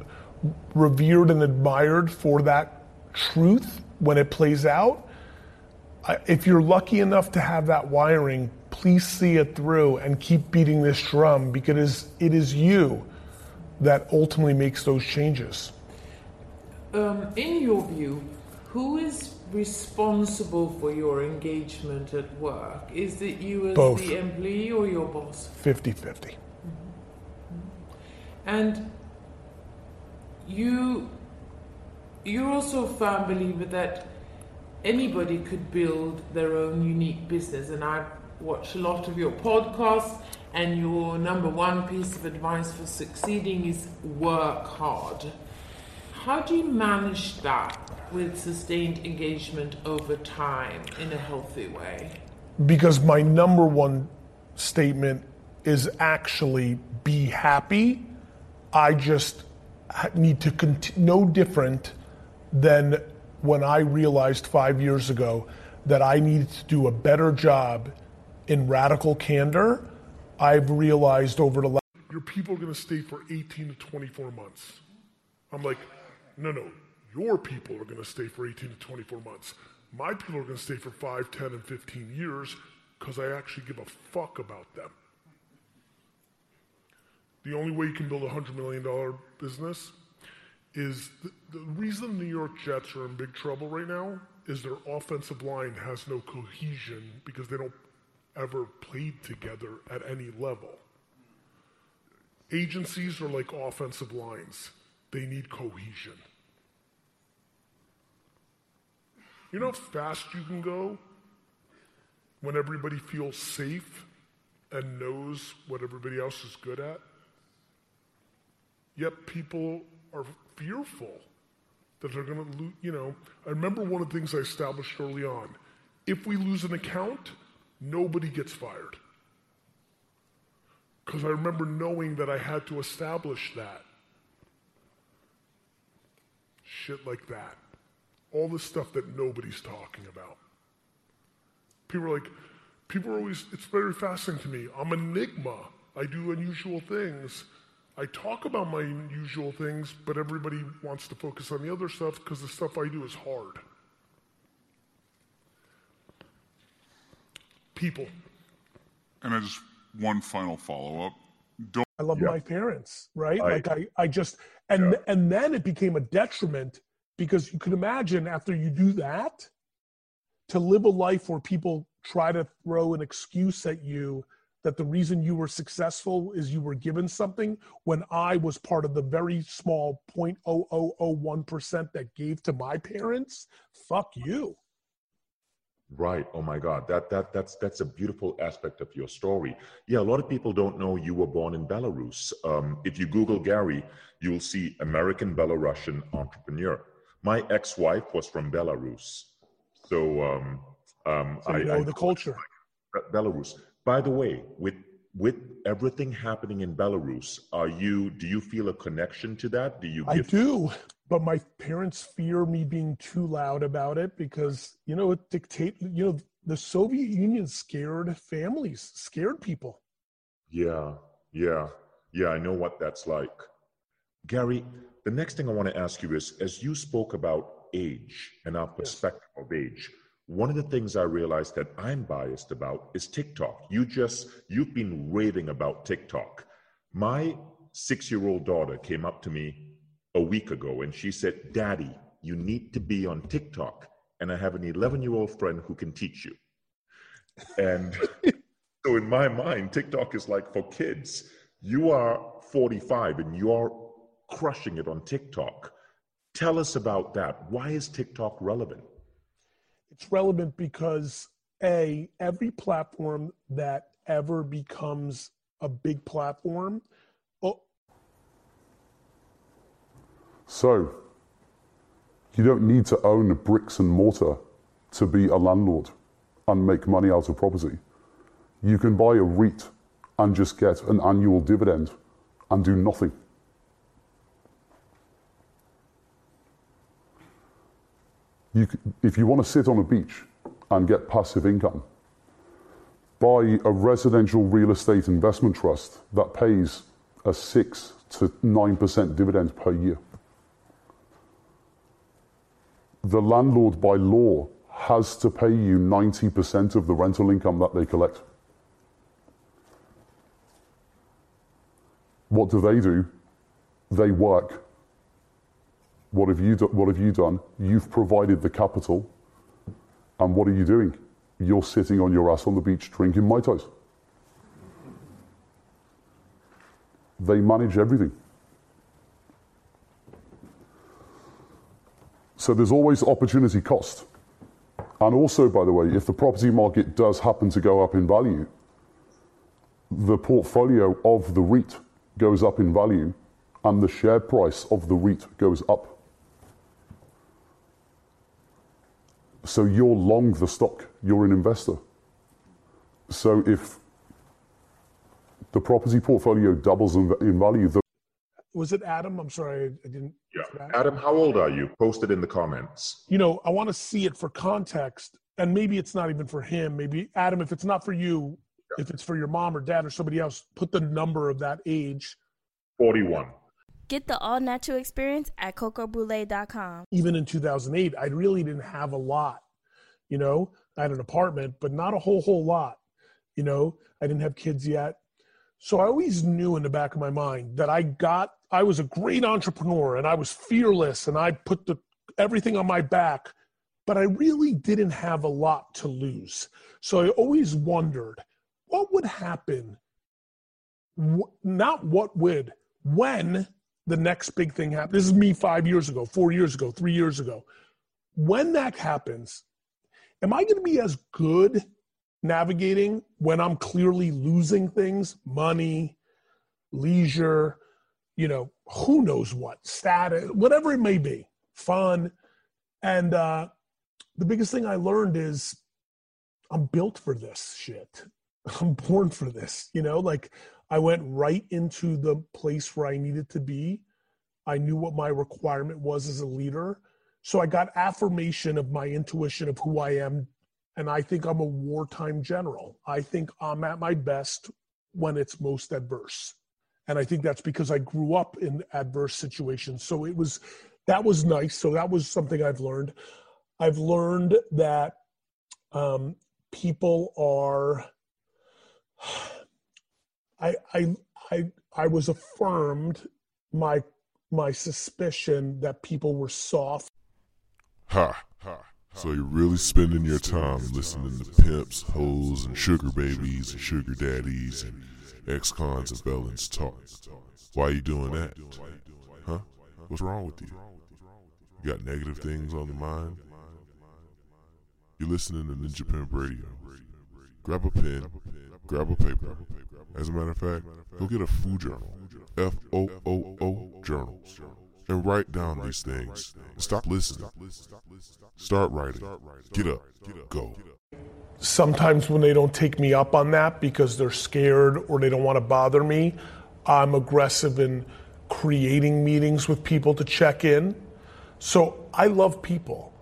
revered and admired for that truth when it plays out. If you're lucky enough to have that wiring, please see it through and keep beating this drum because it is you that ultimately makes those changes. Um, in your view, who is responsible for your engagement at work? Is it you as Both. the employee or your boss? 50 50. And you you're also a firm believer that anybody could build their own unique business and I've watched a lot of your podcasts and your number one piece of advice for succeeding is work hard. How do you manage that with sustained engagement over time in a healthy way? Because my number one statement is actually be happy. I just need to continue, no different than when I realized five years ago that I needed to do a better job in radical candor. I've realized over the last Your people are going to stay for 18 to 24 months. I'm like, no, no. Your people are going to stay for 18 to 24 months. My people are going to stay for 5, 10, and 15 years because I actually give a fuck about them. the only way you can build a hundred million dollar business is the, the reason New York Jets are in big trouble right now is their offensive line has no cohesion because they don't ever played together at any level. Agencies are like offensive lines. They need cohesion. You know how fast you can go when everybody feels safe and knows what everybody else is good at? Yet people are fearful that they're going to lose. You know, I remember one of the things I established early on if we lose an account, nobody gets fired. Because I remember knowing that I had to establish that. Shit like that. All the stuff that nobody's talking about. People are like, people are always, it's very fascinating to me. I'm an enigma. I do unusual things. I talk about my usual things, but everybody wants to focus on the other stuff because the stuff I do is hard. People. And I just one final follow up. Don't I love Yeah. my parents, right? I- like I, I just and and then it became a detriment because you could imagine after you do that to live a life where people try to throw an excuse at you that the reason you were successful is you were given something when I was part of the very small 0.0001% that gave to my parents, fuck you. Right. Oh my God. That that that's that's a beautiful aspect of your story. Yeah, a lot of people don't know you were born in Belarus. Um, if you Google Gary, you'll see American Belarusian entrepreneur. My ex-wife was from Belarus, so um, um, So you know the culture. Be- Belarus. By the way, with with everything happening in Belarus, are you do you feel a connection to that? Do you? I do, but my parents fear me being too loud about it because you know it dictate. You know, the Soviet Union scared families, scared people. Yeah, yeah, yeah, I know what that's like. Gary, the next thing I want to ask you is as you spoke about age and our perspective of age, one of the things I realized that I'm biased about is TikTok. You just, you've been raving about TikTok. My six year old daughter came up to me a week ago and she said, Daddy, you need to be on TikTok. And I have an 11 year old friend who can teach you. And [laughs] so in my mind, TikTok is like for kids. You are 45 and you're crushing it on TikTok. Tell us about that. Why is TikTok relevant? It's relevant because a every platform that ever becomes a big platform. Oh, So, you don't need to own bricks and mortar to be a landlord and make money out of property. You can buy a REIT and just get an annual dividend and do nothing. You, if you want to sit on a beach and get passive income, buy a residential real estate investment trust that pays a 6 to 9% dividend per year. The landlord, by law, has to pay you 90% of the rental income that they collect. What do they do? They work. What have you, do, what have you done? You've provided the capital. And what are you doing? You're sitting on your ass on the beach drinking Mai Tais. They manage everything. So there's always opportunity cost. And also, by the way, if the property market does happen to go up in value, the portfolio of the REIT goes up in value and the share price of the REIT goes up. So you're long the stock, you're an investor. So if the property portfolio doubles in, in value, the was it Adam? I'm sorry, I didn't. Yeah. Adam, how old are you? Post it in the comments. You know, I want to see it for context, and maybe it's not even for him. Maybe Adam, if it's not for you, if it's for your mom or dad or somebody else, put the number of that age. 41. Get the all natural experience at cocobrulee.com. Even in 2008, I really didn't have a lot. You know, I had an apartment, but not a whole whole lot. You know, I didn't have kids yet, So I always knew in the back of my mind that I got, I was a great entrepreneur and I was fearless and I put the everything on my back, but I really didn't have a lot to lose. So I always wondered what would happen, not what would, when the next big thing happens. This is me five years ago, four years ago, three years ago. When that happens, am I going to be as good navigating when I'm clearly losing things, money, leisure, you know, who knows what, status, whatever it may be, fun. And uh, the biggest thing I learned is I'm built for this shit. [laughs] I'm born for this, you know, like I went right into the place where I needed to be. I knew what my requirement was as a leader. So I got affirmation of my intuition of who I am and I think I'm a wartime general. I think I'm at my best when it's most adverse. And I think that's because I grew up in adverse situations. So it was, that was nice. So that was something I've learned. I've learned that um, people are, I, I, I, I was affirmed my, my suspicion that people were soft. Ha. So you're really spending your time listening to pimps, hoes, and sugar babies and sugar daddies and ex-cons and felons talk. Why are you doing that? Huh? What's wrong with you? You got negative things on the mind? You're listening to Ninja Pimp Radio. Grab a pen, grab a paper. As a matter of fact, go get a foo journal, F O O O journals, and write down these things. Stop listening. Start writing. Get up. Go. sometimes when they don't take me up on that because they're scared or they don't want to bother me, I'm aggressive in creating meetings with people to check in. So I love people.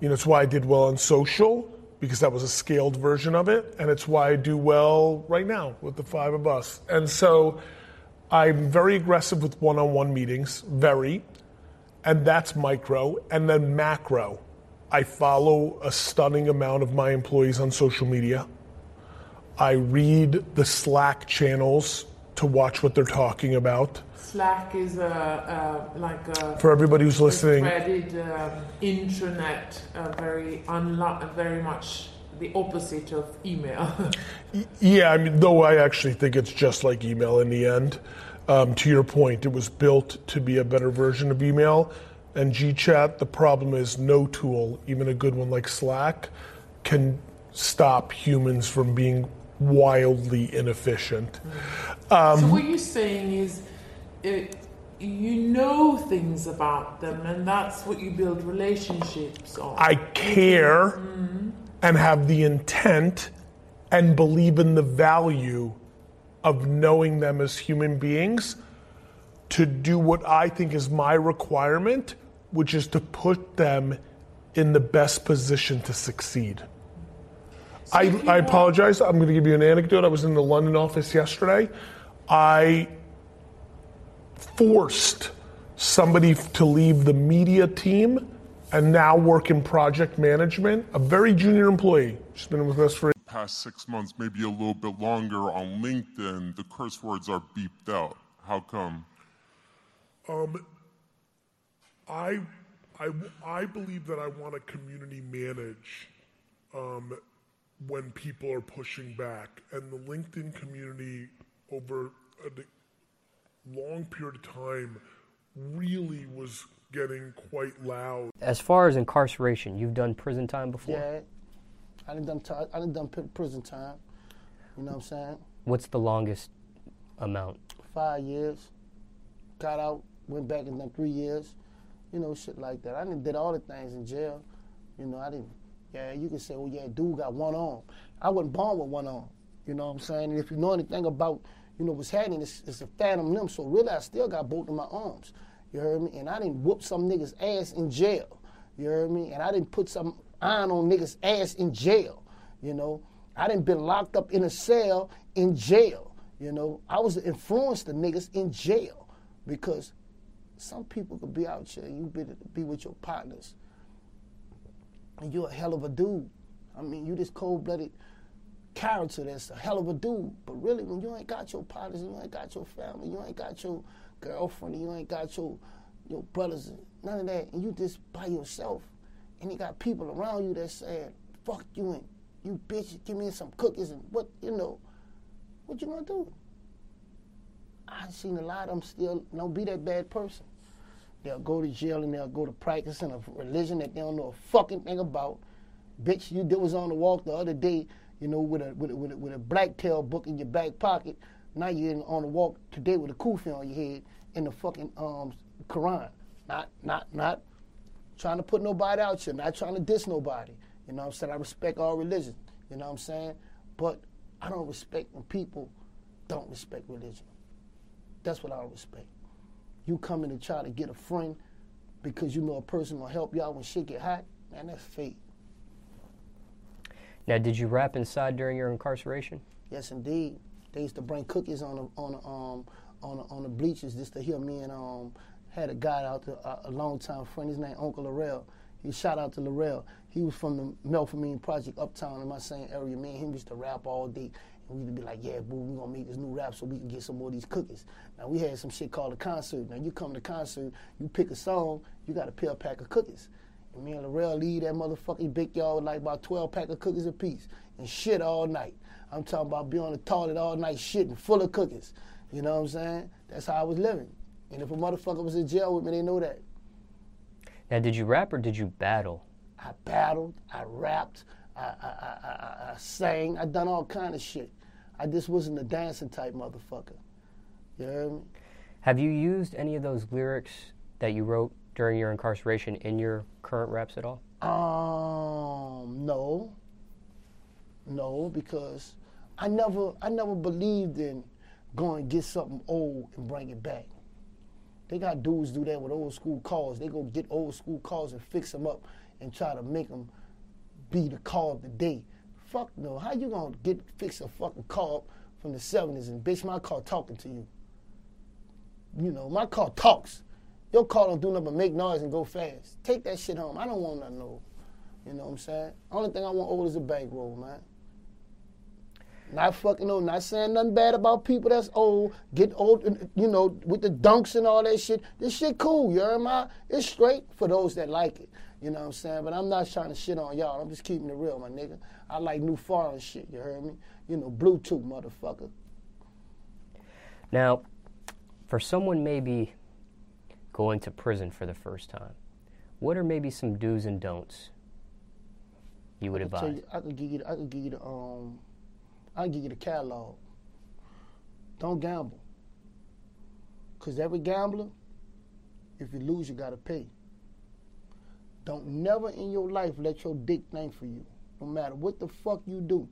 You know, it's why I did well on social because that was a scaled version of it. And it's why I do well right now with the five of us. And so I'm very aggressive with one on one meetings, very. And that's micro. And then macro. I follow a stunning amount of my employees on social media. I read the Slack channels to watch what they're talking about. Slack is a, a like a For everybody who's listening- threaded um, intranet, uh, very unlo- very much the opposite of email. [laughs] Yeah, I mean, though I actually think it's just like email in the end. Um, to your point, it was built to be a better version of email. And GChat, the problem is no tool, even a good one like Slack, can stop humans from being wildly inefficient. Um, so what you're saying is, it, you know things about them, and that's what you build relationships on. I care Mhm. and have the intent and believe in the value of knowing them as human beings to do what I think is my requirement, which is to put them in the best position to succeed. I, I apologize. I'm going to give you an anecdote. I was in the London office yesterday. I forced somebody to leave the media team and now work in project management, a very junior employee. She's been with us for Past six months, maybe a little bit longer on LinkedIn, the curse words are beeped out. How come? Um, I, I, I believe that I want to community manage um, when people are pushing back. And the LinkedIn community over a d- long period of time really was getting quite loud. As far as incarceration, you've done prison time before. Yeah, I done done t- I done done p- prison time. You know what I'm saying? What's the longest amount? Five years. Got out, went back and done three years. You know, shit like that. I done did all the things in jail. You know, I didn't. Yeah, you can say, oh yeah, dude got one arm. I wasn't born with one arm. You know what I'm saying? And if you know anything about, you know, what's happening, it's, it's a phantom limb. So really, I still got both of my arms. You heard me? And I didn't whoop some niggas ass in jail. You heard me? And I didn't put some iron on niggas ass in jail. You know, I didn't been locked up in a cell in jail. You know, I was influenced the niggas in jail because some people could be out here. You be be with your partners, and you're a hell of a dude. I mean, you this cold blooded character that's a hell of a dude. But really, when you ain't got your partners, you ain't got your family, you ain't got your girlfriend, you ain't got your your brothers, none of that, and you just by yourself, and you got people around you that saying, "Fuck you and you bitch, give me some cookies and what you know, what you gonna do?" I've seen a lot of them still don't be that bad person. They'll go to jail and they'll go to practicing a religion that they don't know a fucking thing about. Bitch, you did was on the walk the other day, you know, with a with a, with a, with a black tail book in your back pocket. Now you're in, on a walk today with a kufi on your head in the fucking um, Quran. Not not not trying to put nobody out here, not trying to diss nobody. You know what I'm saying? I respect all religions. You know what I'm saying? But I don't respect when people don't respect religion. That's what I don't respect. You coming to try to get a friend because you know a person will help out when shit get hot, man, that's fake. Now, did you rap inside during your incarceration? Yes, indeed. They used to bring cookies on the on the um on the, on the bleachers just to hear me and um had a guy out there, a, a long time friend. His name Uncle Laurel. He shout out to Laurel. He was from the Melpomene Project Uptown in my same area. Me and him used to rap all day. And we'd be like, yeah, boo, we gonna make this new rap so we can get some more of these cookies. Now we had some shit called a concert. Now you come to concert, you pick a song, you got a pack of cookies. Me and Laurel lead that motherfucking big y'all with like about 12 pack of cookies apiece and shit all night. I'm talking about being on the toilet all night shitting full of cookies. You know what I'm saying? That's how I was living. And if a motherfucker was in jail with me, they know that. Now, did you rap or did you battle? I battled, I rapped, I, I, I, I, I sang, I done all kind of shit. I just wasn't a dancing type motherfucker. You hear me? Have you used any of those lyrics that you wrote during your incarceration in your current reps at all? Um, no. No, because I never, I never believed in going and get something old and bring it back. They got dudes do that with old school cars. They go get old school cars and fix them up and try to make them be the car of the day. Fuck no. How you gonna get fix a fucking car from the 70s and bitch my car talking to you? You know, my car talks. Your car don't do nothing but make noise and go fast. Take that shit home. I don't want nothing old. You know what I'm saying? Only thing I want old is a bankroll, man. Not fucking old, not saying nothing bad about people that's old, get old, uh, you know, with the dunks and all that shit. This shit cool, you heard me? It's straight for those that like it. You know what I'm saying? But I'm not trying to shit on y'all. I'm just keeping it real, my nigga. I like new foreign shit, you heard me? You know, Bluetooth, motherfucker. Now, for someone maybe going to prison for the first time, what are maybe some do's and don'ts you would I advise? you- I could give you, the, I could give you the, um, I could give you the catalog. Don't gamble, cause every gambler, if you lose, you gotta pay. Don't never in your life let your dick think for you, no matter what the fuck you do.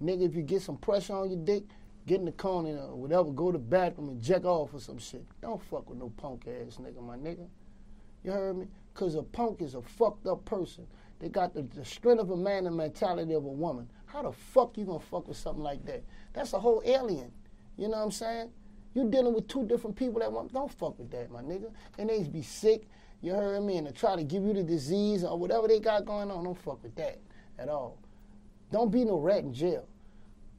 Nigga, if you get some pressure on your dick, get in the corner or whatever, go to the bathroom and jack off or some shit. Don't fuck with no punk ass nigga, my nigga. You heard me? Cause a punk is a fucked up person. They got the, the strength of a man and mentality of a woman. How the fuck you gonna fuck with something like that? That's a whole alien. You know what I'm saying? You dealing with two different people that want don't fuck with that, my nigga. And they be sick, you heard me, and to try to give you the disease or whatever they got going on, don't fuck with that at all. Don't be no rat in jail.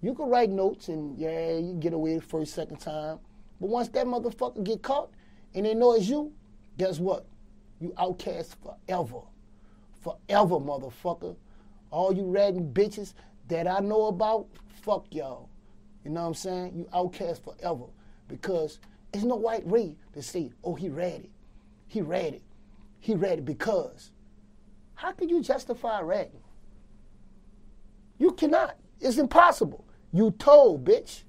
You can write notes and yeah, you get away the first, second time. But once that motherfucker get caught and they know it's you, guess what? You outcast forever. Forever, motherfucker. All you ratting bitches that I know about, fuck y'all. You know what I'm saying? You outcast forever. Because there's no white ray to say, oh, he ratted. He ratted. He ratted because. How can you justify ratting? You cannot. It's impossible. You told, bitch.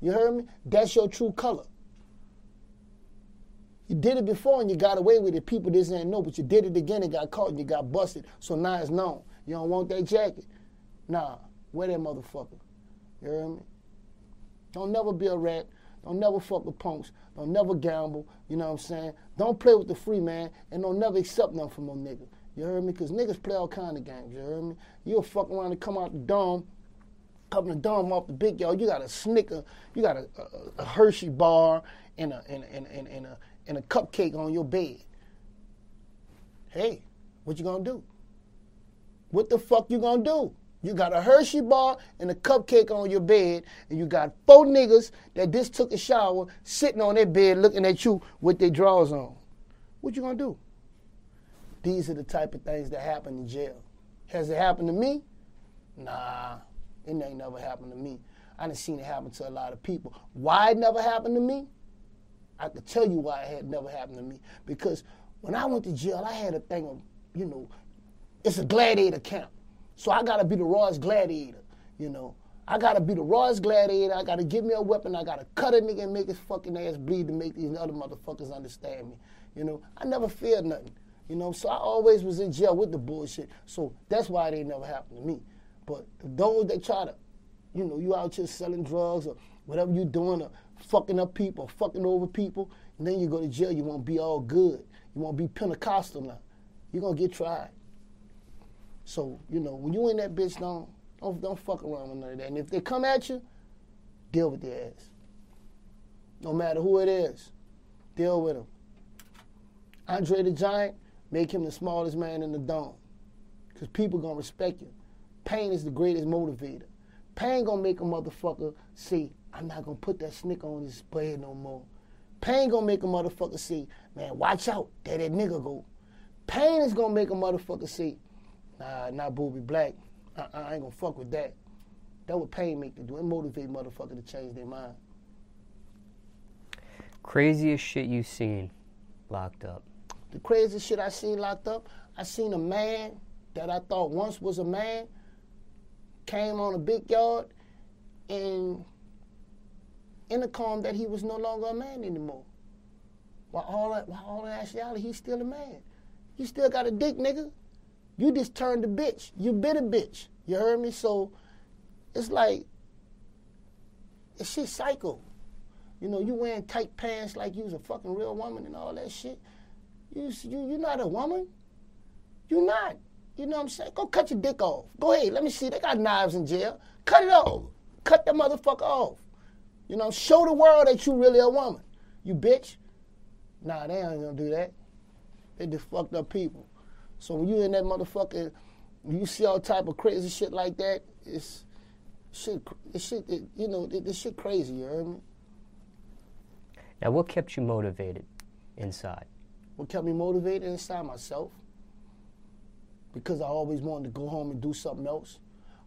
You heard me? That's your true color. You did it before and you got away with it. People didn't know, but you did it again and got caught and you got busted. So now it's known. You don't want that jacket. Nah, wear that motherfucker. You heard me? Don't never be a rat. Don't never fuck with punks. Don't never gamble. You know what I'm saying? Don't play with the free man and don't never accept nothing from no nigga. You heard me? Because niggas play all kind of games. You heard me? You'll fuck around and come out the dome, come the dome off the big y'all. You got a snicker, you got a, a, a Hershey bar and a, and, and, and, and, a, and a cupcake on your bed. Hey, what you gonna do? What the fuck you gonna do? You got a Hershey bar and a cupcake on your bed, and you got four niggas that just took a shower sitting on their bed looking at you with their drawers on. What you gonna do? These are the type of things that happen in jail. Has it happened to me? Nah, it ain't never happened to me. I done seen it happen to a lot of people. Why it never happened to me? I could tell you why it had never happened to me. Because when I went to jail, I had a thing of, you know, it's a gladiator camp. So I gotta be the rawest gladiator, you know. I gotta be the rawest gladiator. I gotta give me a weapon. I gotta cut a nigga and make his fucking ass bleed to make these other motherfuckers understand me. You know, I never feared nothing. You know, so I always was in jail with the bullshit. So that's why it ain't never happened to me. But those that try to, you know, you out here selling drugs or whatever you doing or fucking up people, fucking over people, and then you go to jail, you won't be all good. You won't be Pentecostal now. You're gonna get tried. So, you know, when you in that bitch, don't, don't, don't fuck around with none of that. And if they come at you, deal with their ass. No matter who it is, deal with them. Andre the Giant, make him the smallest man in the dome. Because people gonna respect you. Pain is the greatest motivator. Pain gonna make a motherfucker say, I'm not gonna put that snicker on his bread no more. Pain gonna make a motherfucker say, man, watch out, there that nigga go. Pain is gonna make a motherfucker say, nah, not Booby Black. I, I ain't gonna fuck with that. That what pain make to do. It motivate motherfucker to change their mind. Craziest shit you seen locked up. The craziest shit I seen locked up, I seen a man that I thought once was a man came on a big yard and in the intercom that he was no longer a man anymore. While all that, while all in actuality, he's still a man. You still got a dick, nigga. You just turned a bitch. You bit a bitch. You heard me? So it's like it's shit psycho. You know, you wearing tight pants like you was a fucking real woman and all that shit. You you you not a woman. You're not. You know what I'm saying? Go cut your dick off. Go ahead. Let me see. They got knives in jail. Cut it off. Cut that motherfucker off. You know, show the world that you really a woman. You bitch. Nah, they ain't gonna do that. They just fucked up people. So when you in that motherfucker, you see all type of crazy shit like that, it's shit. It's shit. It, you know, it, this shit crazy. You heard me? Now, what kept you motivated inside? What kept me motivated inside myself? Because I always wanted to go home and do something else.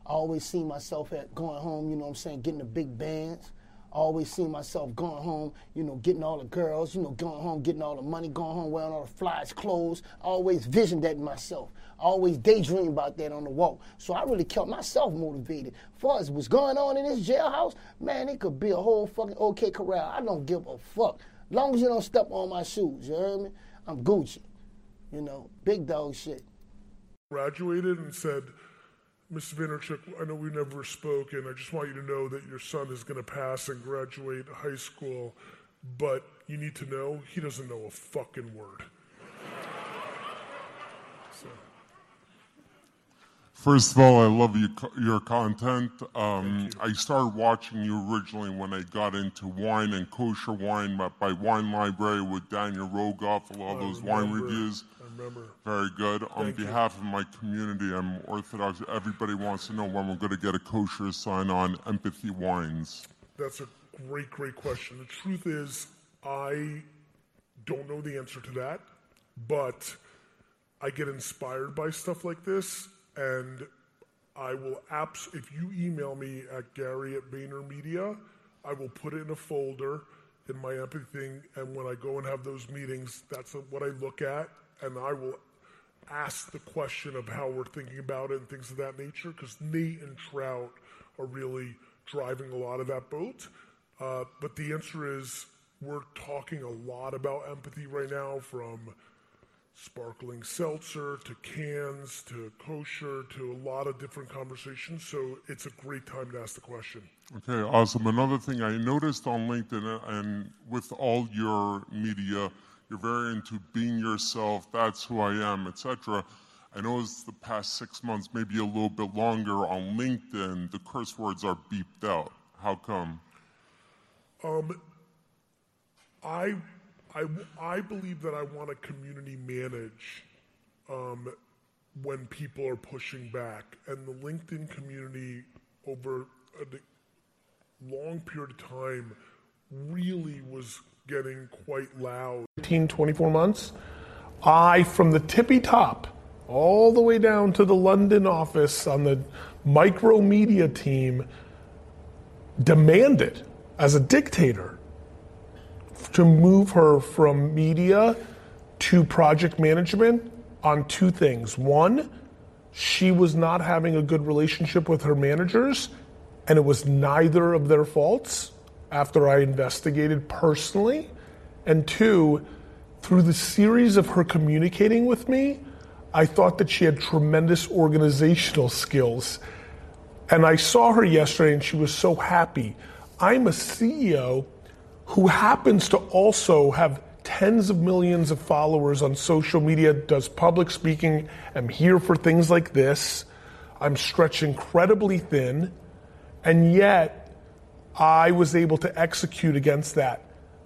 I always see myself at going home, you know what I'm saying, getting the big bands. I always see myself going home, you know, getting all the girls, you know, going home, getting all the money, going home, wearing all the flies, clothes. I always visioned that in myself. I always daydream about that on the walk. So I really kept myself motivated. far as what's going on in this jailhouse, man, it could be a whole fucking OK Corral. I don't give a fuck. Long as you don't step on my shoes, you heard me? I'm Gucci. You know, big dog shit. Graduated and said, Mr. Vaynerchuk, I know we never spoke, and I just want you to know that your son is going to pass and graduate high school, but you need to know he doesn't know a fucking word. [laughs] So. First of all, I love you, your content. Um, I started watching you originally when I got into wine and kosher wine by, Wine Library with Daniel Rogoff, a lot of those wine reviews. Remember. Very good. On Thank you. behalf of my community, I'm Orthodox. Everybody wants to know when we're going to get a kosher sign on Empathy Wines. That's a great, great question. The truth is, I don't know the answer to that, but I get inspired by stuff like this, and I will apps. If you email me at Gary at Vayner Media, I will put it in a folder in my empathy thing, and when I go and have those meetings, that's what I look at, and I will ask the question of how we're thinking about it and things of that nature, because Nate and Trout are really driving a lot of that boat. Uh, but the answer is we're talking a lot about empathy right now from sparkling seltzer to cans to kosher to a lot of different conversations. So it's a great time to ask the question. Okay, awesome. Another thing I noticed on LinkedIn uh, and with all your media, you're very into being yourself, that's who I am, etc. I noticed the past six months, maybe a little bit longer on LinkedIn, the curse words are beeped out. How come? Um, I, I, I believe that I want to community manage um, when people are pushing back. And the LinkedIn community over a long period of time really was getting quite loud. 18, 24 months, I, from the tippy top, all the way down to the London office on the micro media team, demanded as a dictator to move her from media to project management on two things. One, she was not having a good relationship with her managers, and it was neither of their faults after I investigated personally. And two, through the series of her communicating with me, I thought that she had tremendous organizational skills. And I saw her yesterday and she was so happy. I'm a CEO who happens to also have tens of millions of followers on social media, does public speaking, am here for things like this. I'm stretched incredibly thin, and yet I was able to execute against that.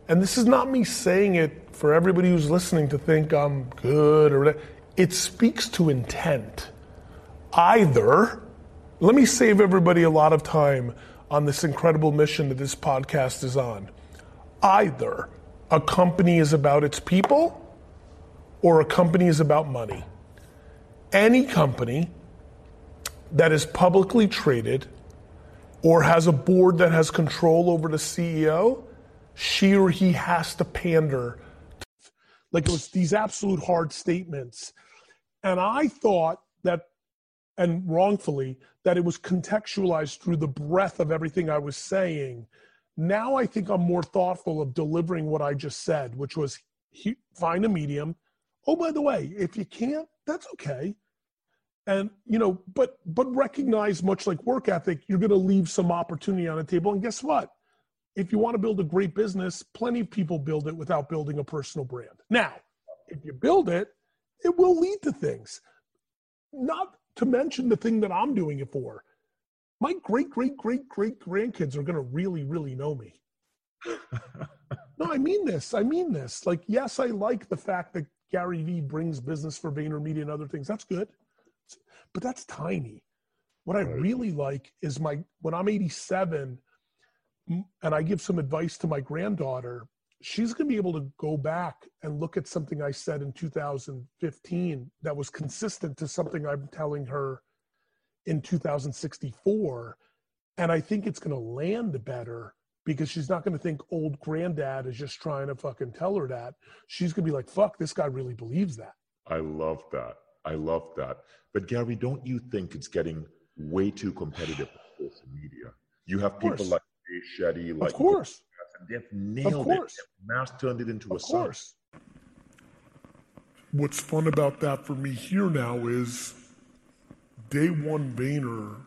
And this is not me saying it for everybody who's listening to think I'm good or whatever. It speaks to intent. Either, let me save everybody a lot of time on this incredible mission that this podcast is on. Either a company is about its people or a company is about money. Any company that is publicly traded or has a board that has control over the CEO, she or he has to pander. Like it was these absolute hard statements. And I thought that, and wrongfully, that it was contextualized through the breadth of everything I was saying now I think I'm more thoughtful of delivering what I just said, which was he, find a medium. Oh, by the way, if you can't, that's okay. And you know, but but recognize much like work ethic, you're going to leave some opportunity on the table. And guess what? If you want to build a great business, plenty of people build it without building a personal brand. Now, if you build it, it will lead to things. Not to mention the thing that I'm doing it for my great great great great grandkids are going to really really know me [laughs] no i mean this i mean this like yes i like the fact that gary vee brings business for vaynermedia and other things that's good but that's tiny what i really like is my when i'm 87 and i give some advice to my granddaughter she's going to be able to go back and look at something i said in 2015 that was consistent to something i'm telling her in 2064. And I think it's going to land better because she's not going to think old granddad is just trying to fucking tell her that. She's going to be like, fuck, this guy really believes that. I love that. I love that. But Gary, don't you think it's getting way too competitive with social media? You have people like Jay Shetty, like of course, they've nailed of course. it. They've mass turned it into of a song. course. What's fun about that for me here now is day one Vayner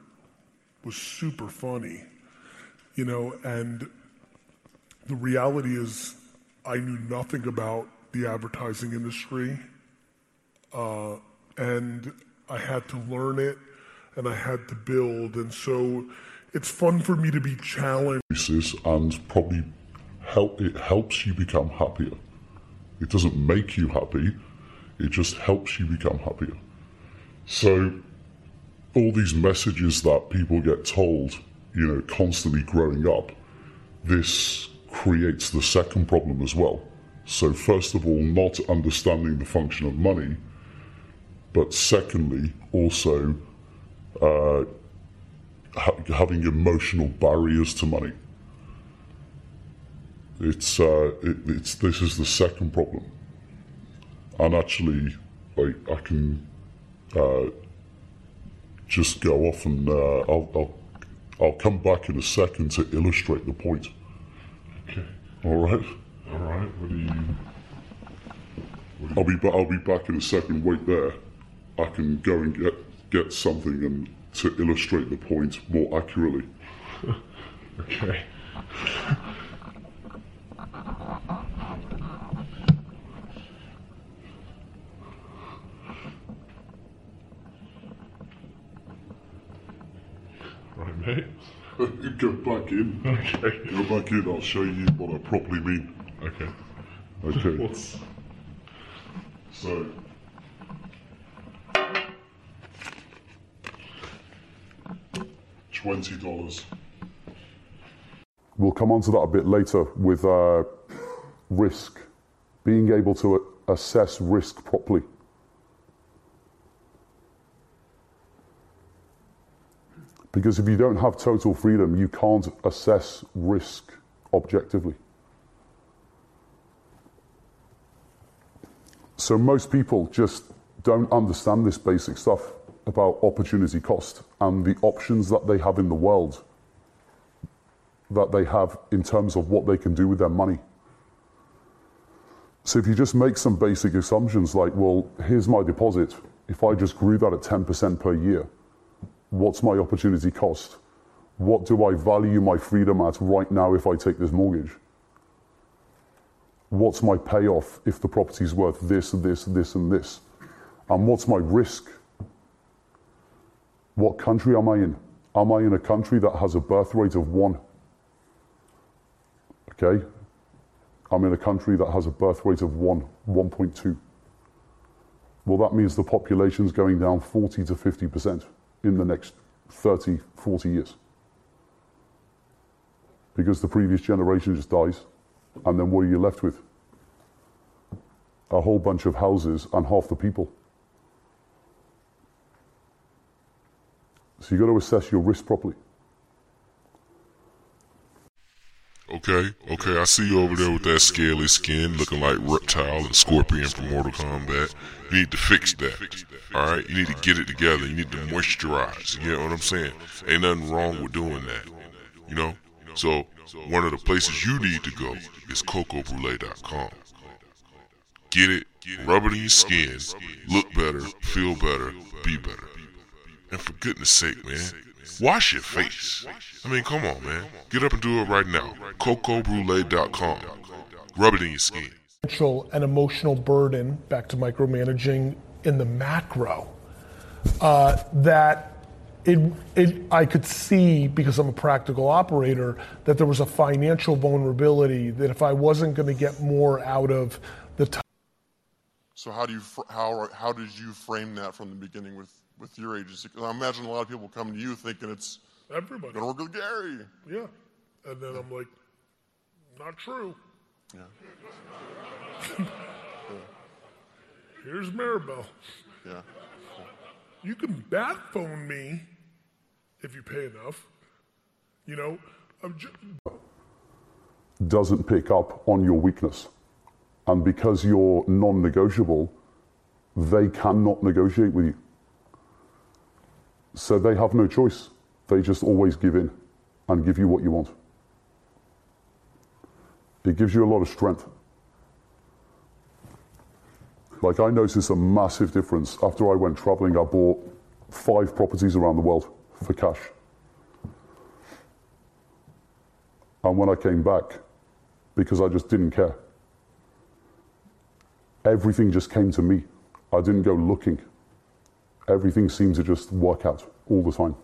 was super funny, you know, and the reality is I knew nothing about the advertising industry. Uh, and I had to learn it and I had to build. And so it's fun for me to be challenged. And probably help, it helps you become happier. It doesn't make you happy, it just helps you become happier. So all these messages that people get told, you know, constantly growing up, this creates the second problem as well. So, first of all, not understanding the function of money, but secondly, also uh, ha- having emotional barriers to money. It's, uh, it, it's this is the second problem, and actually, like I can uh, just go off and uh, I'll, I'll I'll come back in a second to illustrate the point. Okay. All right. All right. What do you? I'll be I'll be back in a second. Wait there. I can go and get get something and to illustrate the point more accurately. [laughs] okay. Right, mate. [laughs] go back in. Okay. Go back in. I'll show you what I properly mean. Okay. Okay. [laughs] So Twenty dollars. We'll come on to that a bit later with uh, risk, being able to assess risk properly. Because if you don't have total freedom, you can't assess risk objectively. So most people just don't understand this basic stuff about opportunity cost and the options that they have in the world that they have in terms of what they can do with their money. So if you just make some basic assumptions like, well, here's my deposit. If I just grew that at 10% per year, what's my opportunity cost? What do I value my freedom at right now if I take this mortgage? What's my payoff if the property's worth this, this, this, and this? And what's my risk? What country am I in? Am I in a country that has a birth rate of one? Okay? I'm in a country that has a birth rate of 1, 1.2. Well, that means the population's going down 40 to 50% in the next 30, 40 years. Because the previous generation just dies, and then what are you left with? A whole bunch of houses and half the people. So you've got to assess your risk properly. Okay, okay, I see you over there with that scaly skin looking like Reptile and Scorpion from Mortal Kombat. You need to fix that. Alright? You need to get it together. You need to moisturize. You know what I'm saying? Ain't nothing wrong with doing that. You know? So, one of the places you need to go is CocoBrulee.com. Get it, rub it in your skin, look better, feel better, be better. And for goodness sake, man, wash your face. I mean, come on, man. Get up and do it right now. CocoBrulee.com. Rub it in your skin. financial and emotional burden, back to micromanaging in the macro, uh, that it, it, I could see, because I'm a practical operator, that there was a financial vulnerability, that if I wasn't going to get more out of the time. So how do you how how did you frame that from the beginning with with your agency? 'Cause I imagine a lot of people come to you thinking it's Everybody. gonna work with Gary. Yeah. And then I'm like, not true. Yeah. [laughs] Here's Maribel. Yeah. You can bat phone me if you pay enough. You know, I'm just, doesn't pick up on your weakness. And because you're non negotiable, they cannot negotiate with you. So they have no choice. They just always give in and give you what you want. It gives you a lot of strength. Like, I noticed a massive difference. After I went traveling, I bought five properties around the world for cash. And when I came back, because I just didn't care, everything just came to me. I didn't go looking. Everything seemed to just work out all the time.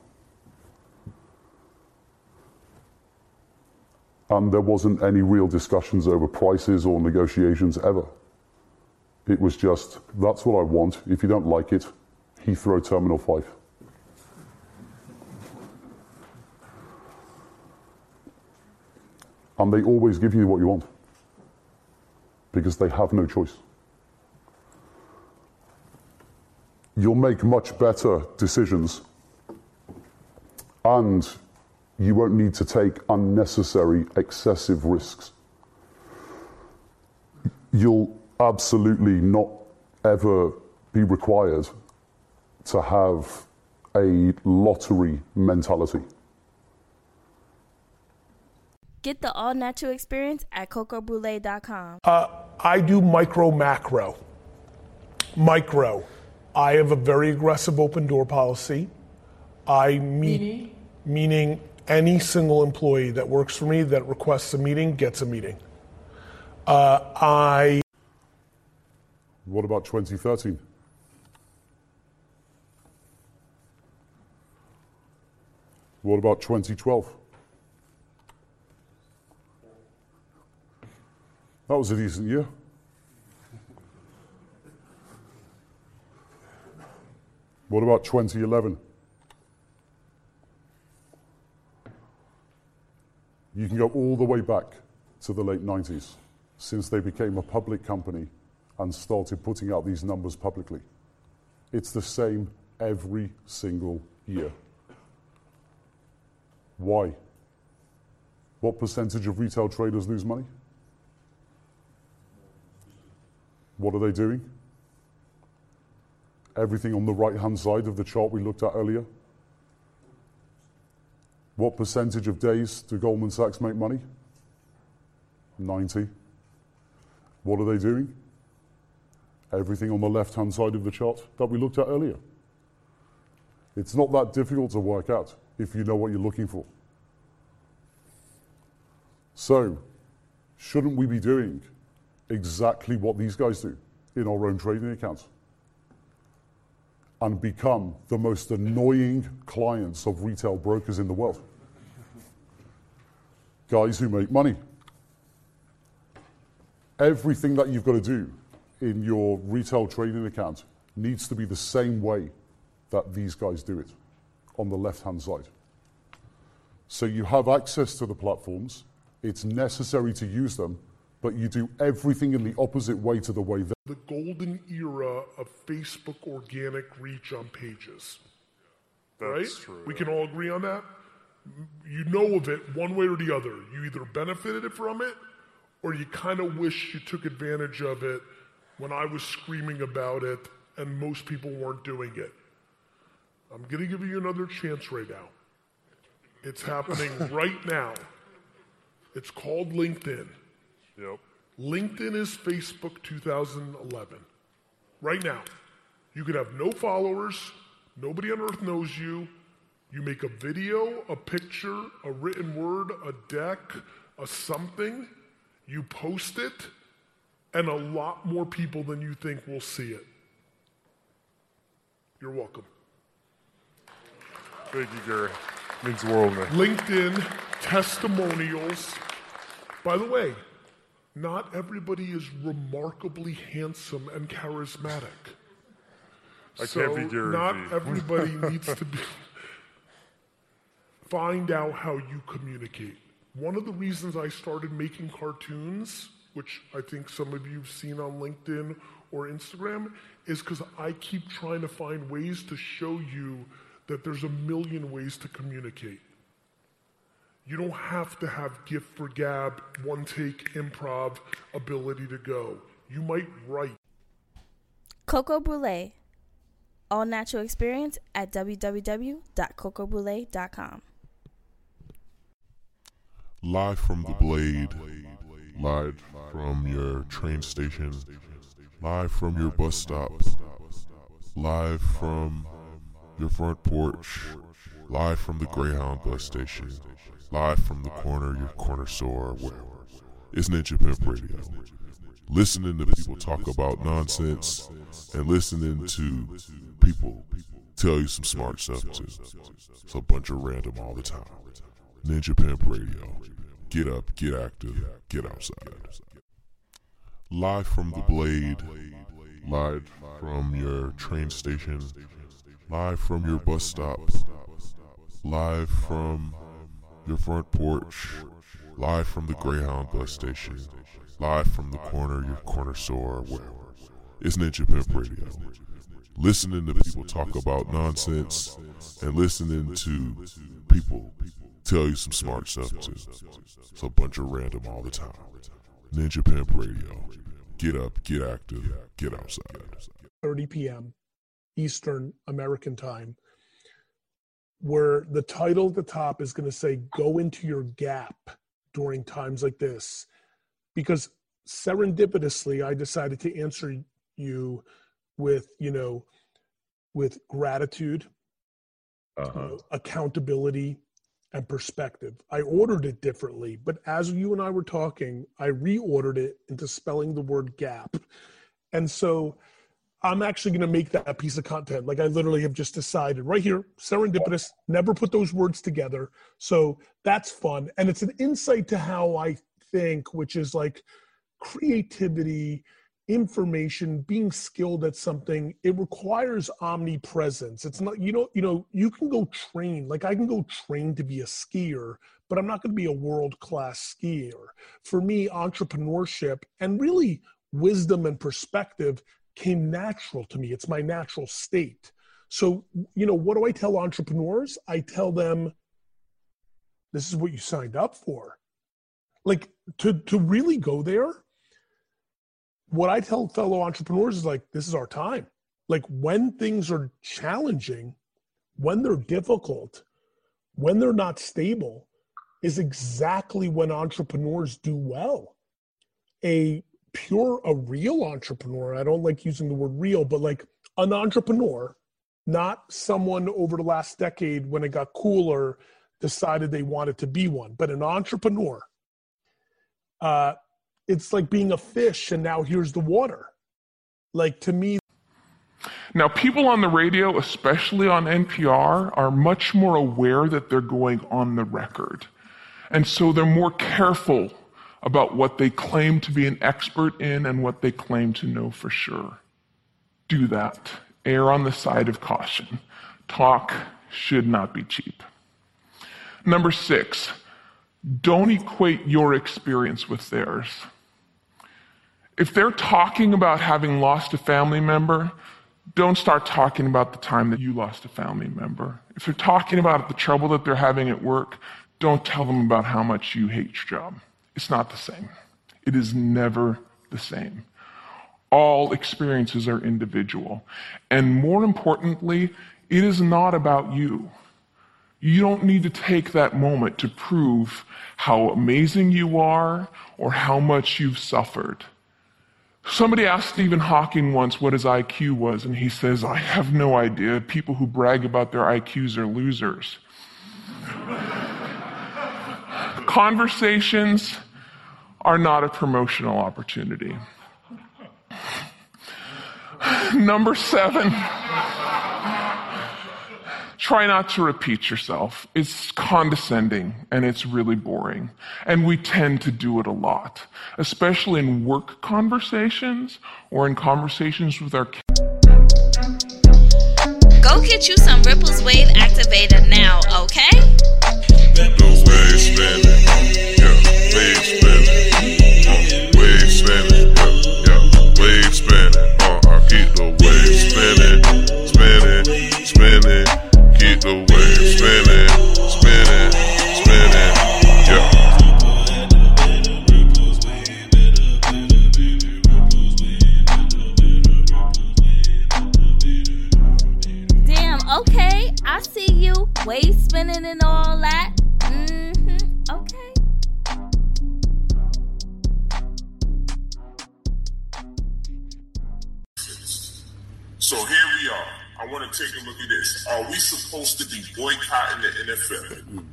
And there wasn't any real discussions over prices or negotiations ever. It was just, that's what I want. If you don't like it, Heathrow Terminal 5. And they always give you what you want because they have no choice. You'll make much better decisions and you won't need to take unnecessary, excessive risks. You'll absolutely not ever be required to have a lottery mentality. Get the all natural experience at cocobrulee.com. Uh, I do micro macro. Micro. I have a very aggressive open door policy. I meet, Meaning? meaning any single employee that works for me that requests a meeting gets a meeting. Uh, I What about 2013? What about 2012? That was a decent year. What about 2011? You can go all the way back to the late 90s since they became a public company and started putting out these numbers publicly. It's the same every single year. Why? What percentage of retail traders lose money? What are they doing? Everything on the right hand side of the chart we looked at earlier. What percentage of days do Goldman Sachs make money? 90. What are they doing? Everything on the left hand side of the chart that we looked at earlier. It's not that difficult to work out if you know what you're looking for. So, shouldn't we be doing exactly what these guys do in our own trading accounts? And become the most annoying clients of retail brokers in the world. Guys who make money. Everything that you've got to do in your retail trading account needs to be the same way that these guys do it on the left hand side. So you have access to the platforms, it's necessary to use them, but you do everything in the opposite way to the way that. The golden era of Facebook organic reach on pages. right? That's true, We can all agree on that. You know of it one way or the other. You either benefited from it or you kind of wish you took advantage of it when I was screaming about it and most people weren't doing it. I'm going to give you another chance right now. It's happening [laughs] right now. It's called LinkedIn. Yep. LinkedIn is Facebook 2011. Right now. You could have no followers, nobody on earth knows you. You make a video, a picture, a written word, a deck, a something, you post it, and a lot more people than you think will see it. You're welcome. Thank you, Gary. Means the world, man. LinkedIn testimonials. By the way, not everybody is remarkably handsome and charismatic. I so can't be Not everybody needs to be. Find out how you communicate. One of the reasons I started making cartoons, which I think some of you have seen on LinkedIn or Instagram, is because I keep trying to find ways to show you that there's a million ways to communicate. You don't have to have gift for gab, one take improv ability to go. You might write. Coco Brulee. All natural experience at www.cocobrulee.com. Live from the Blade, live from your train station, live from your bus stop, live from your front porch, live from the Greyhound bus station, live from the corner your corner store, wherever. It's Ninja Pimp Radio. Listening to people talk about nonsense and listening to people tell you some smart stuff too. It's a bunch of random all the time. Ninja Pimp Radio. Get up, get active, get outside. Live from the Blade, live from your train station, live from your bus stop, live from your front porch, live from the Greyhound bus station, live from the corner your corner store, wherever. It's Ninja Pimp Radio. Listening to people talk about nonsense and listening to people tell you some smart stuff too. It's a bunch of random all the time. Ninja Pimp Radio. Get up, get active, get outside. 30 p.m. Eastern American time, where the title at the top is going to say, Go into your gap during times like this. Because serendipitously, I decided to answer you with, you know, with gratitude, you uh-huh. know, accountability, and perspective. I ordered it differently, but as you and I were talking, I reordered it into spelling the word gap. And so I'm actually going to make that piece of content. Like I literally have just decided right here, serendipitous, never put those words together. So that's fun. And it's an insight to how I think, which is like creativity information, being skilled at something, it requires omnipresence. It's not, you know, you know, you can go train, like I can go train to be a skier, but I'm not going to be a world class skier. For me, entrepreneurship and really wisdom and perspective came natural to me. It's my natural state. So, you know, what do I tell entrepreneurs? I tell them, this is what you signed up for. Like to to really go there, what I tell fellow entrepreneurs is like, this is our time. Like when things are challenging, when they're difficult, when they're not stable, is exactly when entrepreneurs do well. A pure, a real entrepreneur, I don't like using the word real, but like an entrepreneur, not someone over the last decade when it got cooler decided they wanted to be one, but an entrepreneur. Uh, it's like being a fish and now here's the water. Like to me, Now, people on the radio, especially on NPR, are much more aware that they're going on the record. And so they're more careful about what they claim to be an expert in and what they claim to know for sure. Do that. Err on the side of caution. Talk should not be cheap. Number six, don't equate your experience with theirs. If they're talking about having lost a family member, don't start talking about the time that you lost a family member. If they're talking about the trouble that they're having at work, don't tell them about how much you hate your job. It's not the same. It is never the same. All experiences are individual. And more importantly, it is not about you. You don't need to take that moment to prove how amazing you are or how much you've suffered. Somebody asked Stephen Hawking once what his IQ was, and he says, I have no idea. People who brag about their IQs are losers. [laughs] Conversations are not a promotional opportunity. Number seven, try not to repeat yourself. It's condescending and it's really boring. And we tend to do it a lot, especially in work conversations or in conversations with our kids. Go get you some Ripples Wave Activator now, okay? Spinning, the wave spinning, spinning, spinning, yeah. Damn, okay. I see you. Wave spinning and all that. Mm-hmm. Okay. So here we are. I want to take a look at this. Are we supposed to be boycotting the NFL?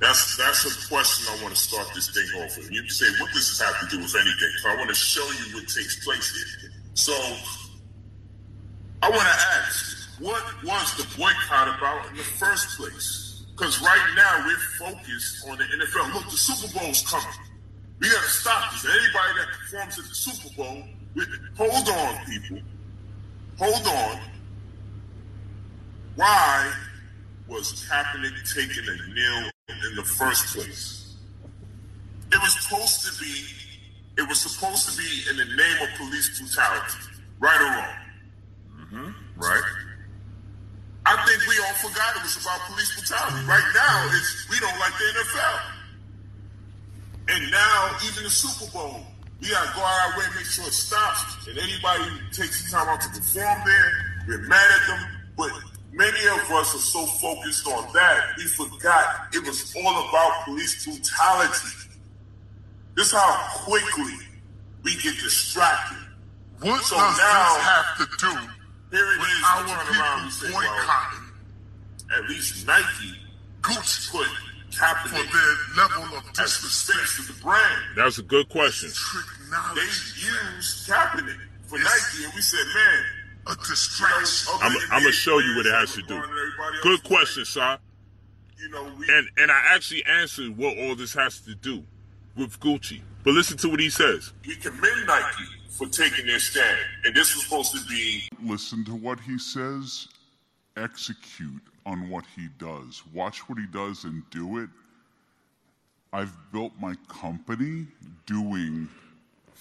That's that's a question I want to start this thing off with. You can say, what does this have to do with anything? So I want to show you what takes place here. So I want to ask, what was the boycott about in the first place? Because right now we're focused on the NFL. Look, the Super Bowl's coming. We got to stop this. Anybody that performs at the Super Bowl, hold on, people. Hold on. Why was Kaepernick taking a kneel in the first place? It was supposed to be. It was supposed to be in the name of police brutality, right or wrong. Mm-hmm. Right. I think we all forgot it was about police brutality. Right now, it's we don't like the NFL, and now even the Super Bowl, we gotta go out our way and make sure it stops. And anybody who takes the time out to perform there, we're mad at them. But many of us are so focused on that, we forgot it was all about police brutality. This is how quickly we get distracted. What so does now, this have to do here it with is, our we around and people say, well, boycotting at least Nike Gucci put Kaepernick for their level of as the face of the brand. That's a good question. They used Kaepernick for Nike, and we said, man, a distraction. I'm, I'm gonna show you what it has to do. Good question, sir. You know, and and I actually answered what all this has to do with Gucci. But listen to what he says. We commend Nike for taking their stand. And this was supposed to be Listen to what he says, execute on what he does. Watch what he does and do it. I've built my company doing,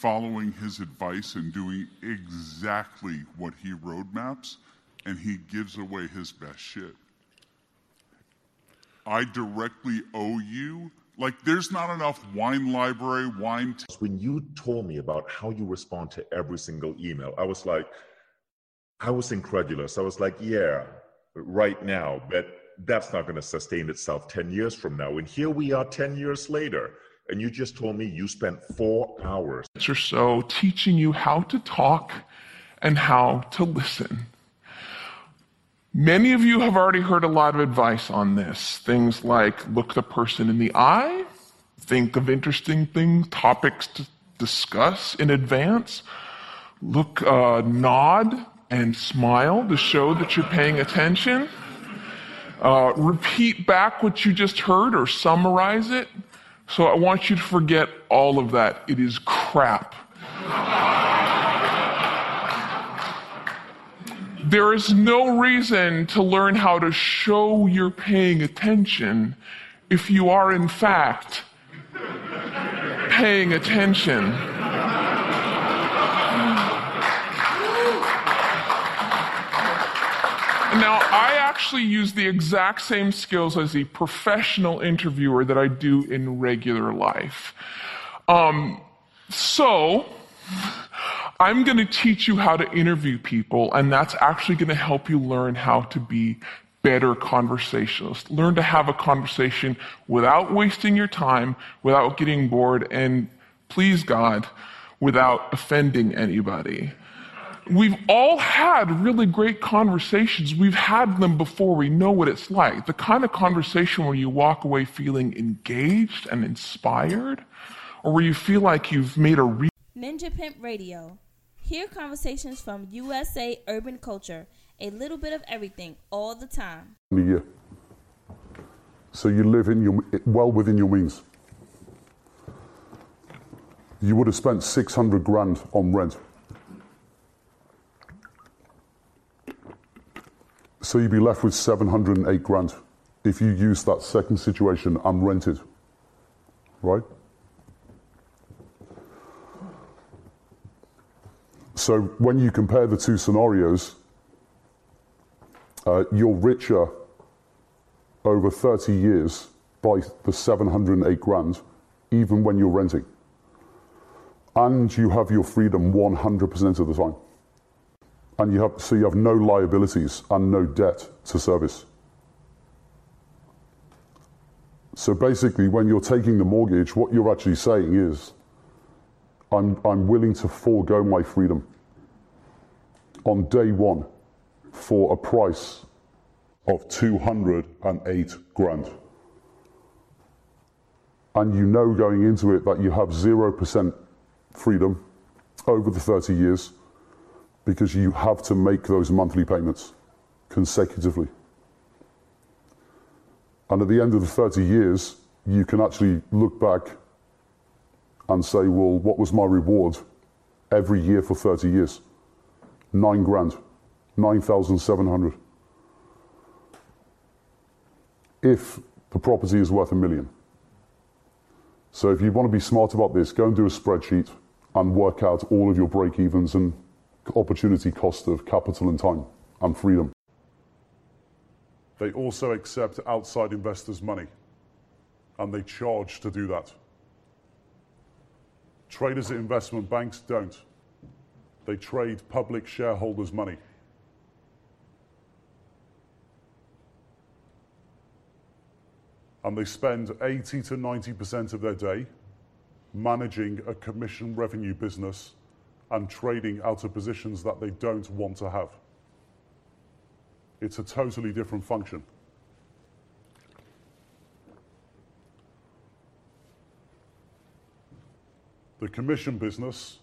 following his advice and doing exactly what he roadmaps, and he gives away his best shit. I directly owe you. Like, there's not enough wine library, wine. T- when you told me about how you respond to every single email, I was like, I was incredulous. I was like, yeah, right now, but that's not going to sustain itself 10 years from now. And here we are 10 years later. And you just told me you spent four hours. or so teaching you how to talk and how to listen. Many of you have already heard a lot of advice on this. Things like look the person in the eye, think of interesting things, topics to discuss in advance, look, uh, nod and smile to show that you're paying attention. Uh, repeat back what you just heard or summarize it. So I want you to forget all of that. It is crap. There is no reason to learn how to show you're paying attention if you are, in fact, paying attention. Now, I actually use the exact same skills as a professional interviewer that I do in regular life. Um, so, I'm going to teach you how to interview people, and that's actually going to help you learn how to be better conversationalists. Learn to have a conversation without wasting your time, without getting bored, and please God, without offending anybody. We've all had really great conversations. We've had them before. We know what it's like. The kind of conversation where you walk away feeling engaged and inspired, or where you feel like you've made a re- Ninja Pimp Radio. Hear conversations from USA urban culture, a little bit of everything, all the time. a year. So you live in your well within your means. You would have spent 600 grand on rent. So you'd be left with 708 grand if you use that second situation unrented. Right? So when you compare the two scenarios, uh, you're richer over 30 years by the 708 grand, even when you're renting. And you have your freedom 100% of the time. And you have, so you have no liabilities and no debt to service. So basically, when you're taking the mortgage, what you're actually saying is, I'm, I'm willing to forego my freedom on day one for a price of 208 grand. And you know going into it that you have 0% freedom over the 30 years because you have to make those monthly payments consecutively. And at the end of the 30 years, you can actually look back and say, well, what was my reward every year for 30 years? Nine grand, 9,700. If the property is worth a million. So if you want to be smart about this, go and do a spreadsheet and work out all of your break evens and opportunity cost of capital and time and freedom. They also accept outside investors' money and they charge to do that. Traders at investment banks don't. They trade public shareholders' money. And they spend 80 to 90% of their day managing a commission revenue business and trading out of positions that they don't want to have. It's a totally different function. The commission business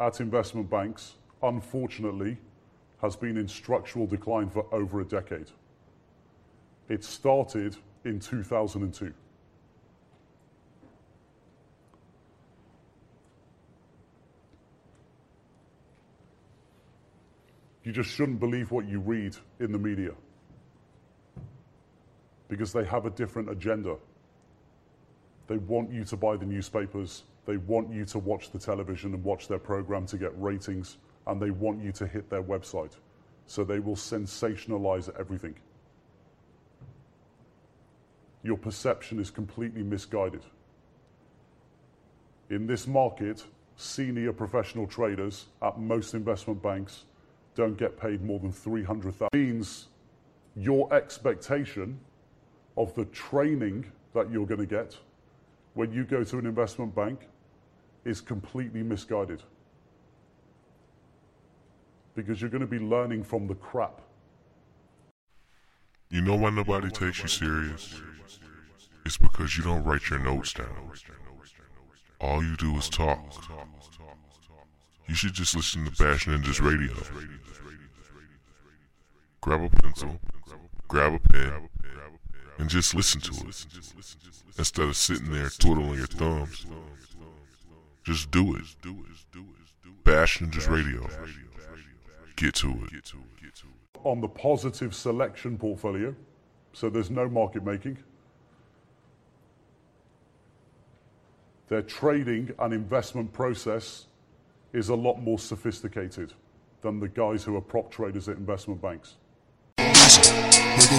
at investment banks, unfortunately, has been in structural decline for over a decade. It started in 2002. You just shouldn't believe what you read in the media because they have a different agenda. They want you to buy the newspapers, they want you to watch the television and watch their program to get ratings, and they want you to hit their website. So they will sensationalize everything. Your perception is completely misguided. In this market, senior professional traders at most investment banks don't get paid more than 300,000. Means your expectation of the training that you're going to get when you go to an investment bank is completely misguided. Because you're going to be learning from the crap. You know why nobody takes you serious? It's because you don't write your notes down. All you do is talk. You should just listen to Bash Ninjas Radio. Grab a pencil, grab a pen, and just listen to it. Instead of sitting there twiddling your thumbs. Just do it. Bash Ninjas Radio. Get to it. On the positive selection portfolio, so there's no market making. Their trading and investment process is a lot more sophisticated than the guys who are prop traders at investment banks. Make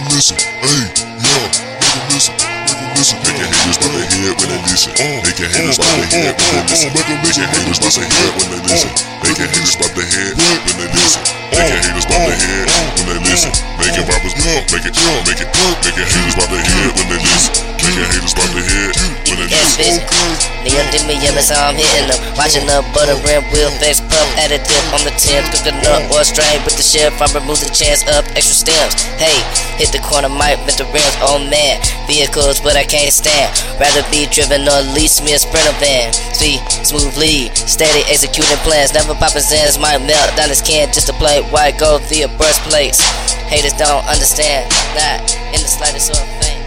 listen, hey, yo, make them listen, make rappers it, it, make your haters when they listen. Your haters bout their head when they listen. Me me, yeah, how I'm hitting them. Watching the butter rim wheel face puff additive on the tip. Cooking up or strain with the chef. I remove the chance up extra stems. Hey, hit the corner, might with the rims. Oh man, vehicles, but I can't stand. Rather be driven or lease me a sprinter van. See, smoothly, steady executing plans. Never popping zans, might melt down his can just to play white gold via burst plates. Haters don't understand, not in the slightest sort of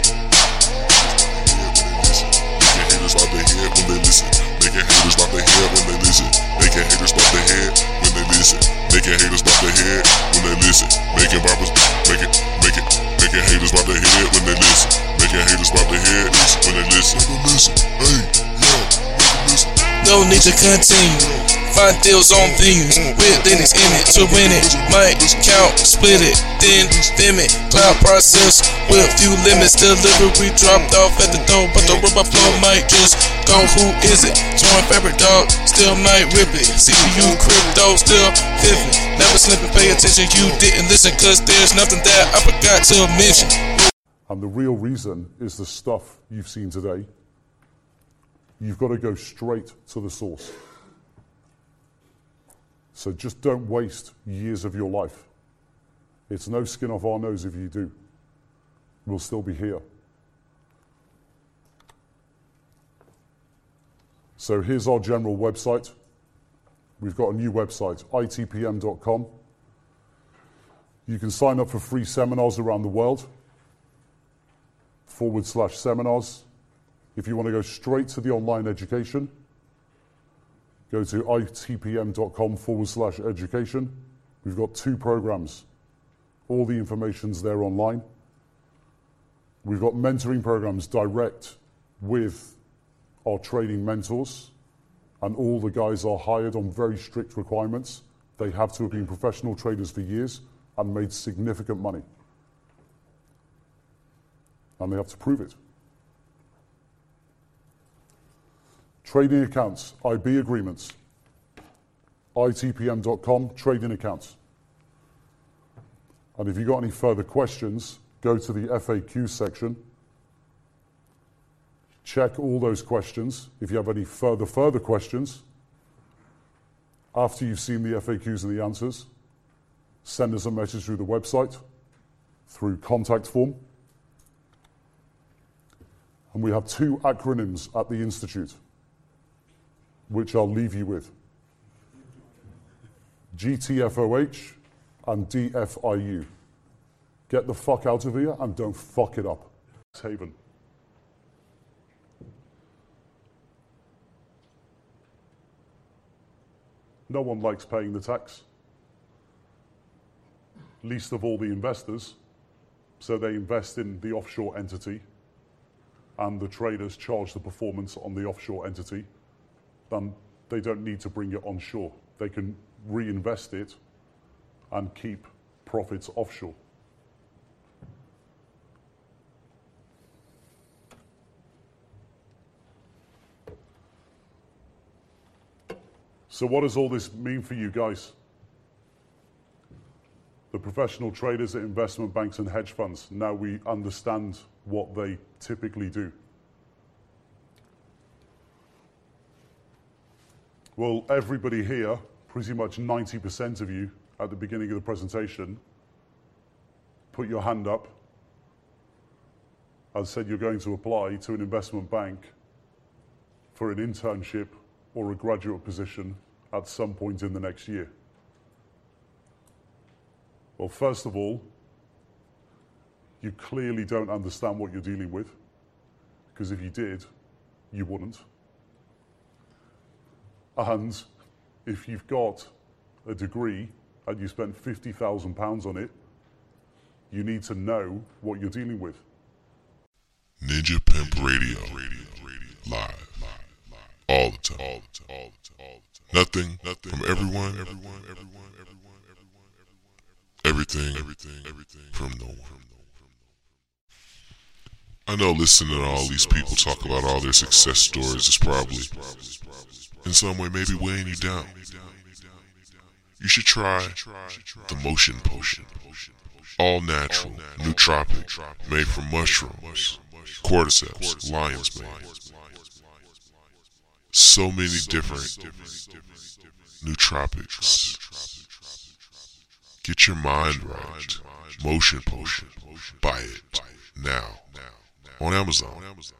when listen. Making haters bout their head when they listen. Making rappers make it, make it, making haters bout their head when they listen. Making haters bout their head when they listen. Listen, hey, yo, make them No need to continue. Find deals on venues with Linux in it to win it. Might count, split it, then dim it. Cloud process with few limits. Delivery dropped off at the door, but the robot flow might just go. Who is it? Torn fabric dog, still might rip it. CPU crypto still vivid. Never slipping, pay attention. You didn't listen, cause there's nothing that I forgot to mention. And the real reason is the stuff you've seen today. You've got to go straight to the source. So just don't waste years of your life. It's no skin off our nose if you do. We'll still be here. So here's our general website. We've got a new website, itpm.com. You can sign up for free seminars around the world, forward slash seminars. If you want to go straight to the online education, go to itpm.com forward slash education. We've got two programs. All the information's there online. We've got mentoring programs direct with our training mentors, and all the guys are hired on very strict requirements. They have to have been professional traders for years and made significant money. And they have to prove it. Trading accounts, IB agreements, itpm.com, trading accounts. And if you've got any further questions, go to the FAQ section. Check all those questions. If you have any further, further questions, after you've seen the FAQs and the answers, send us a message through the website, through contact form. And we have two acronyms at the Institute, which I'll leave you with GTFOH and DFIU. Get the fuck out of here and don't fuck it up. Haven. No one likes paying the tax. least of all the investors. So they invest in the offshore entity, and the traders charge the performance on the offshore entity. Then they don't need to bring it onshore. They can reinvest it and keep profits offshore. So, what does all this mean for you guys? The professional traders at investment banks and hedge funds, now we understand what they typically do. Well, everybody here, pretty much 90% of you at the beginning of the presentation, put your hand up and said you're going to apply to an investment bank for an internship or a graduate position at some point in the next year. Well, first of all, you clearly don't understand what you're dealing with, because if you did, you wouldn't. And if you've got a degree and you spent £50,000 on it, you need to know what you're dealing with. Ninja Pimp Radio. Live. All the time. Nothing from everyone. Everything from no one. I know listening to all these people talk about all their success stories is probably, in some way, maybe weighing you down. You should try the Motion Potion. All natural, nootropic, made from mushrooms, cordyceps, lion's mane. So many different nootropics. Get your mind right. Motion Potion. Buy it now on Amazon.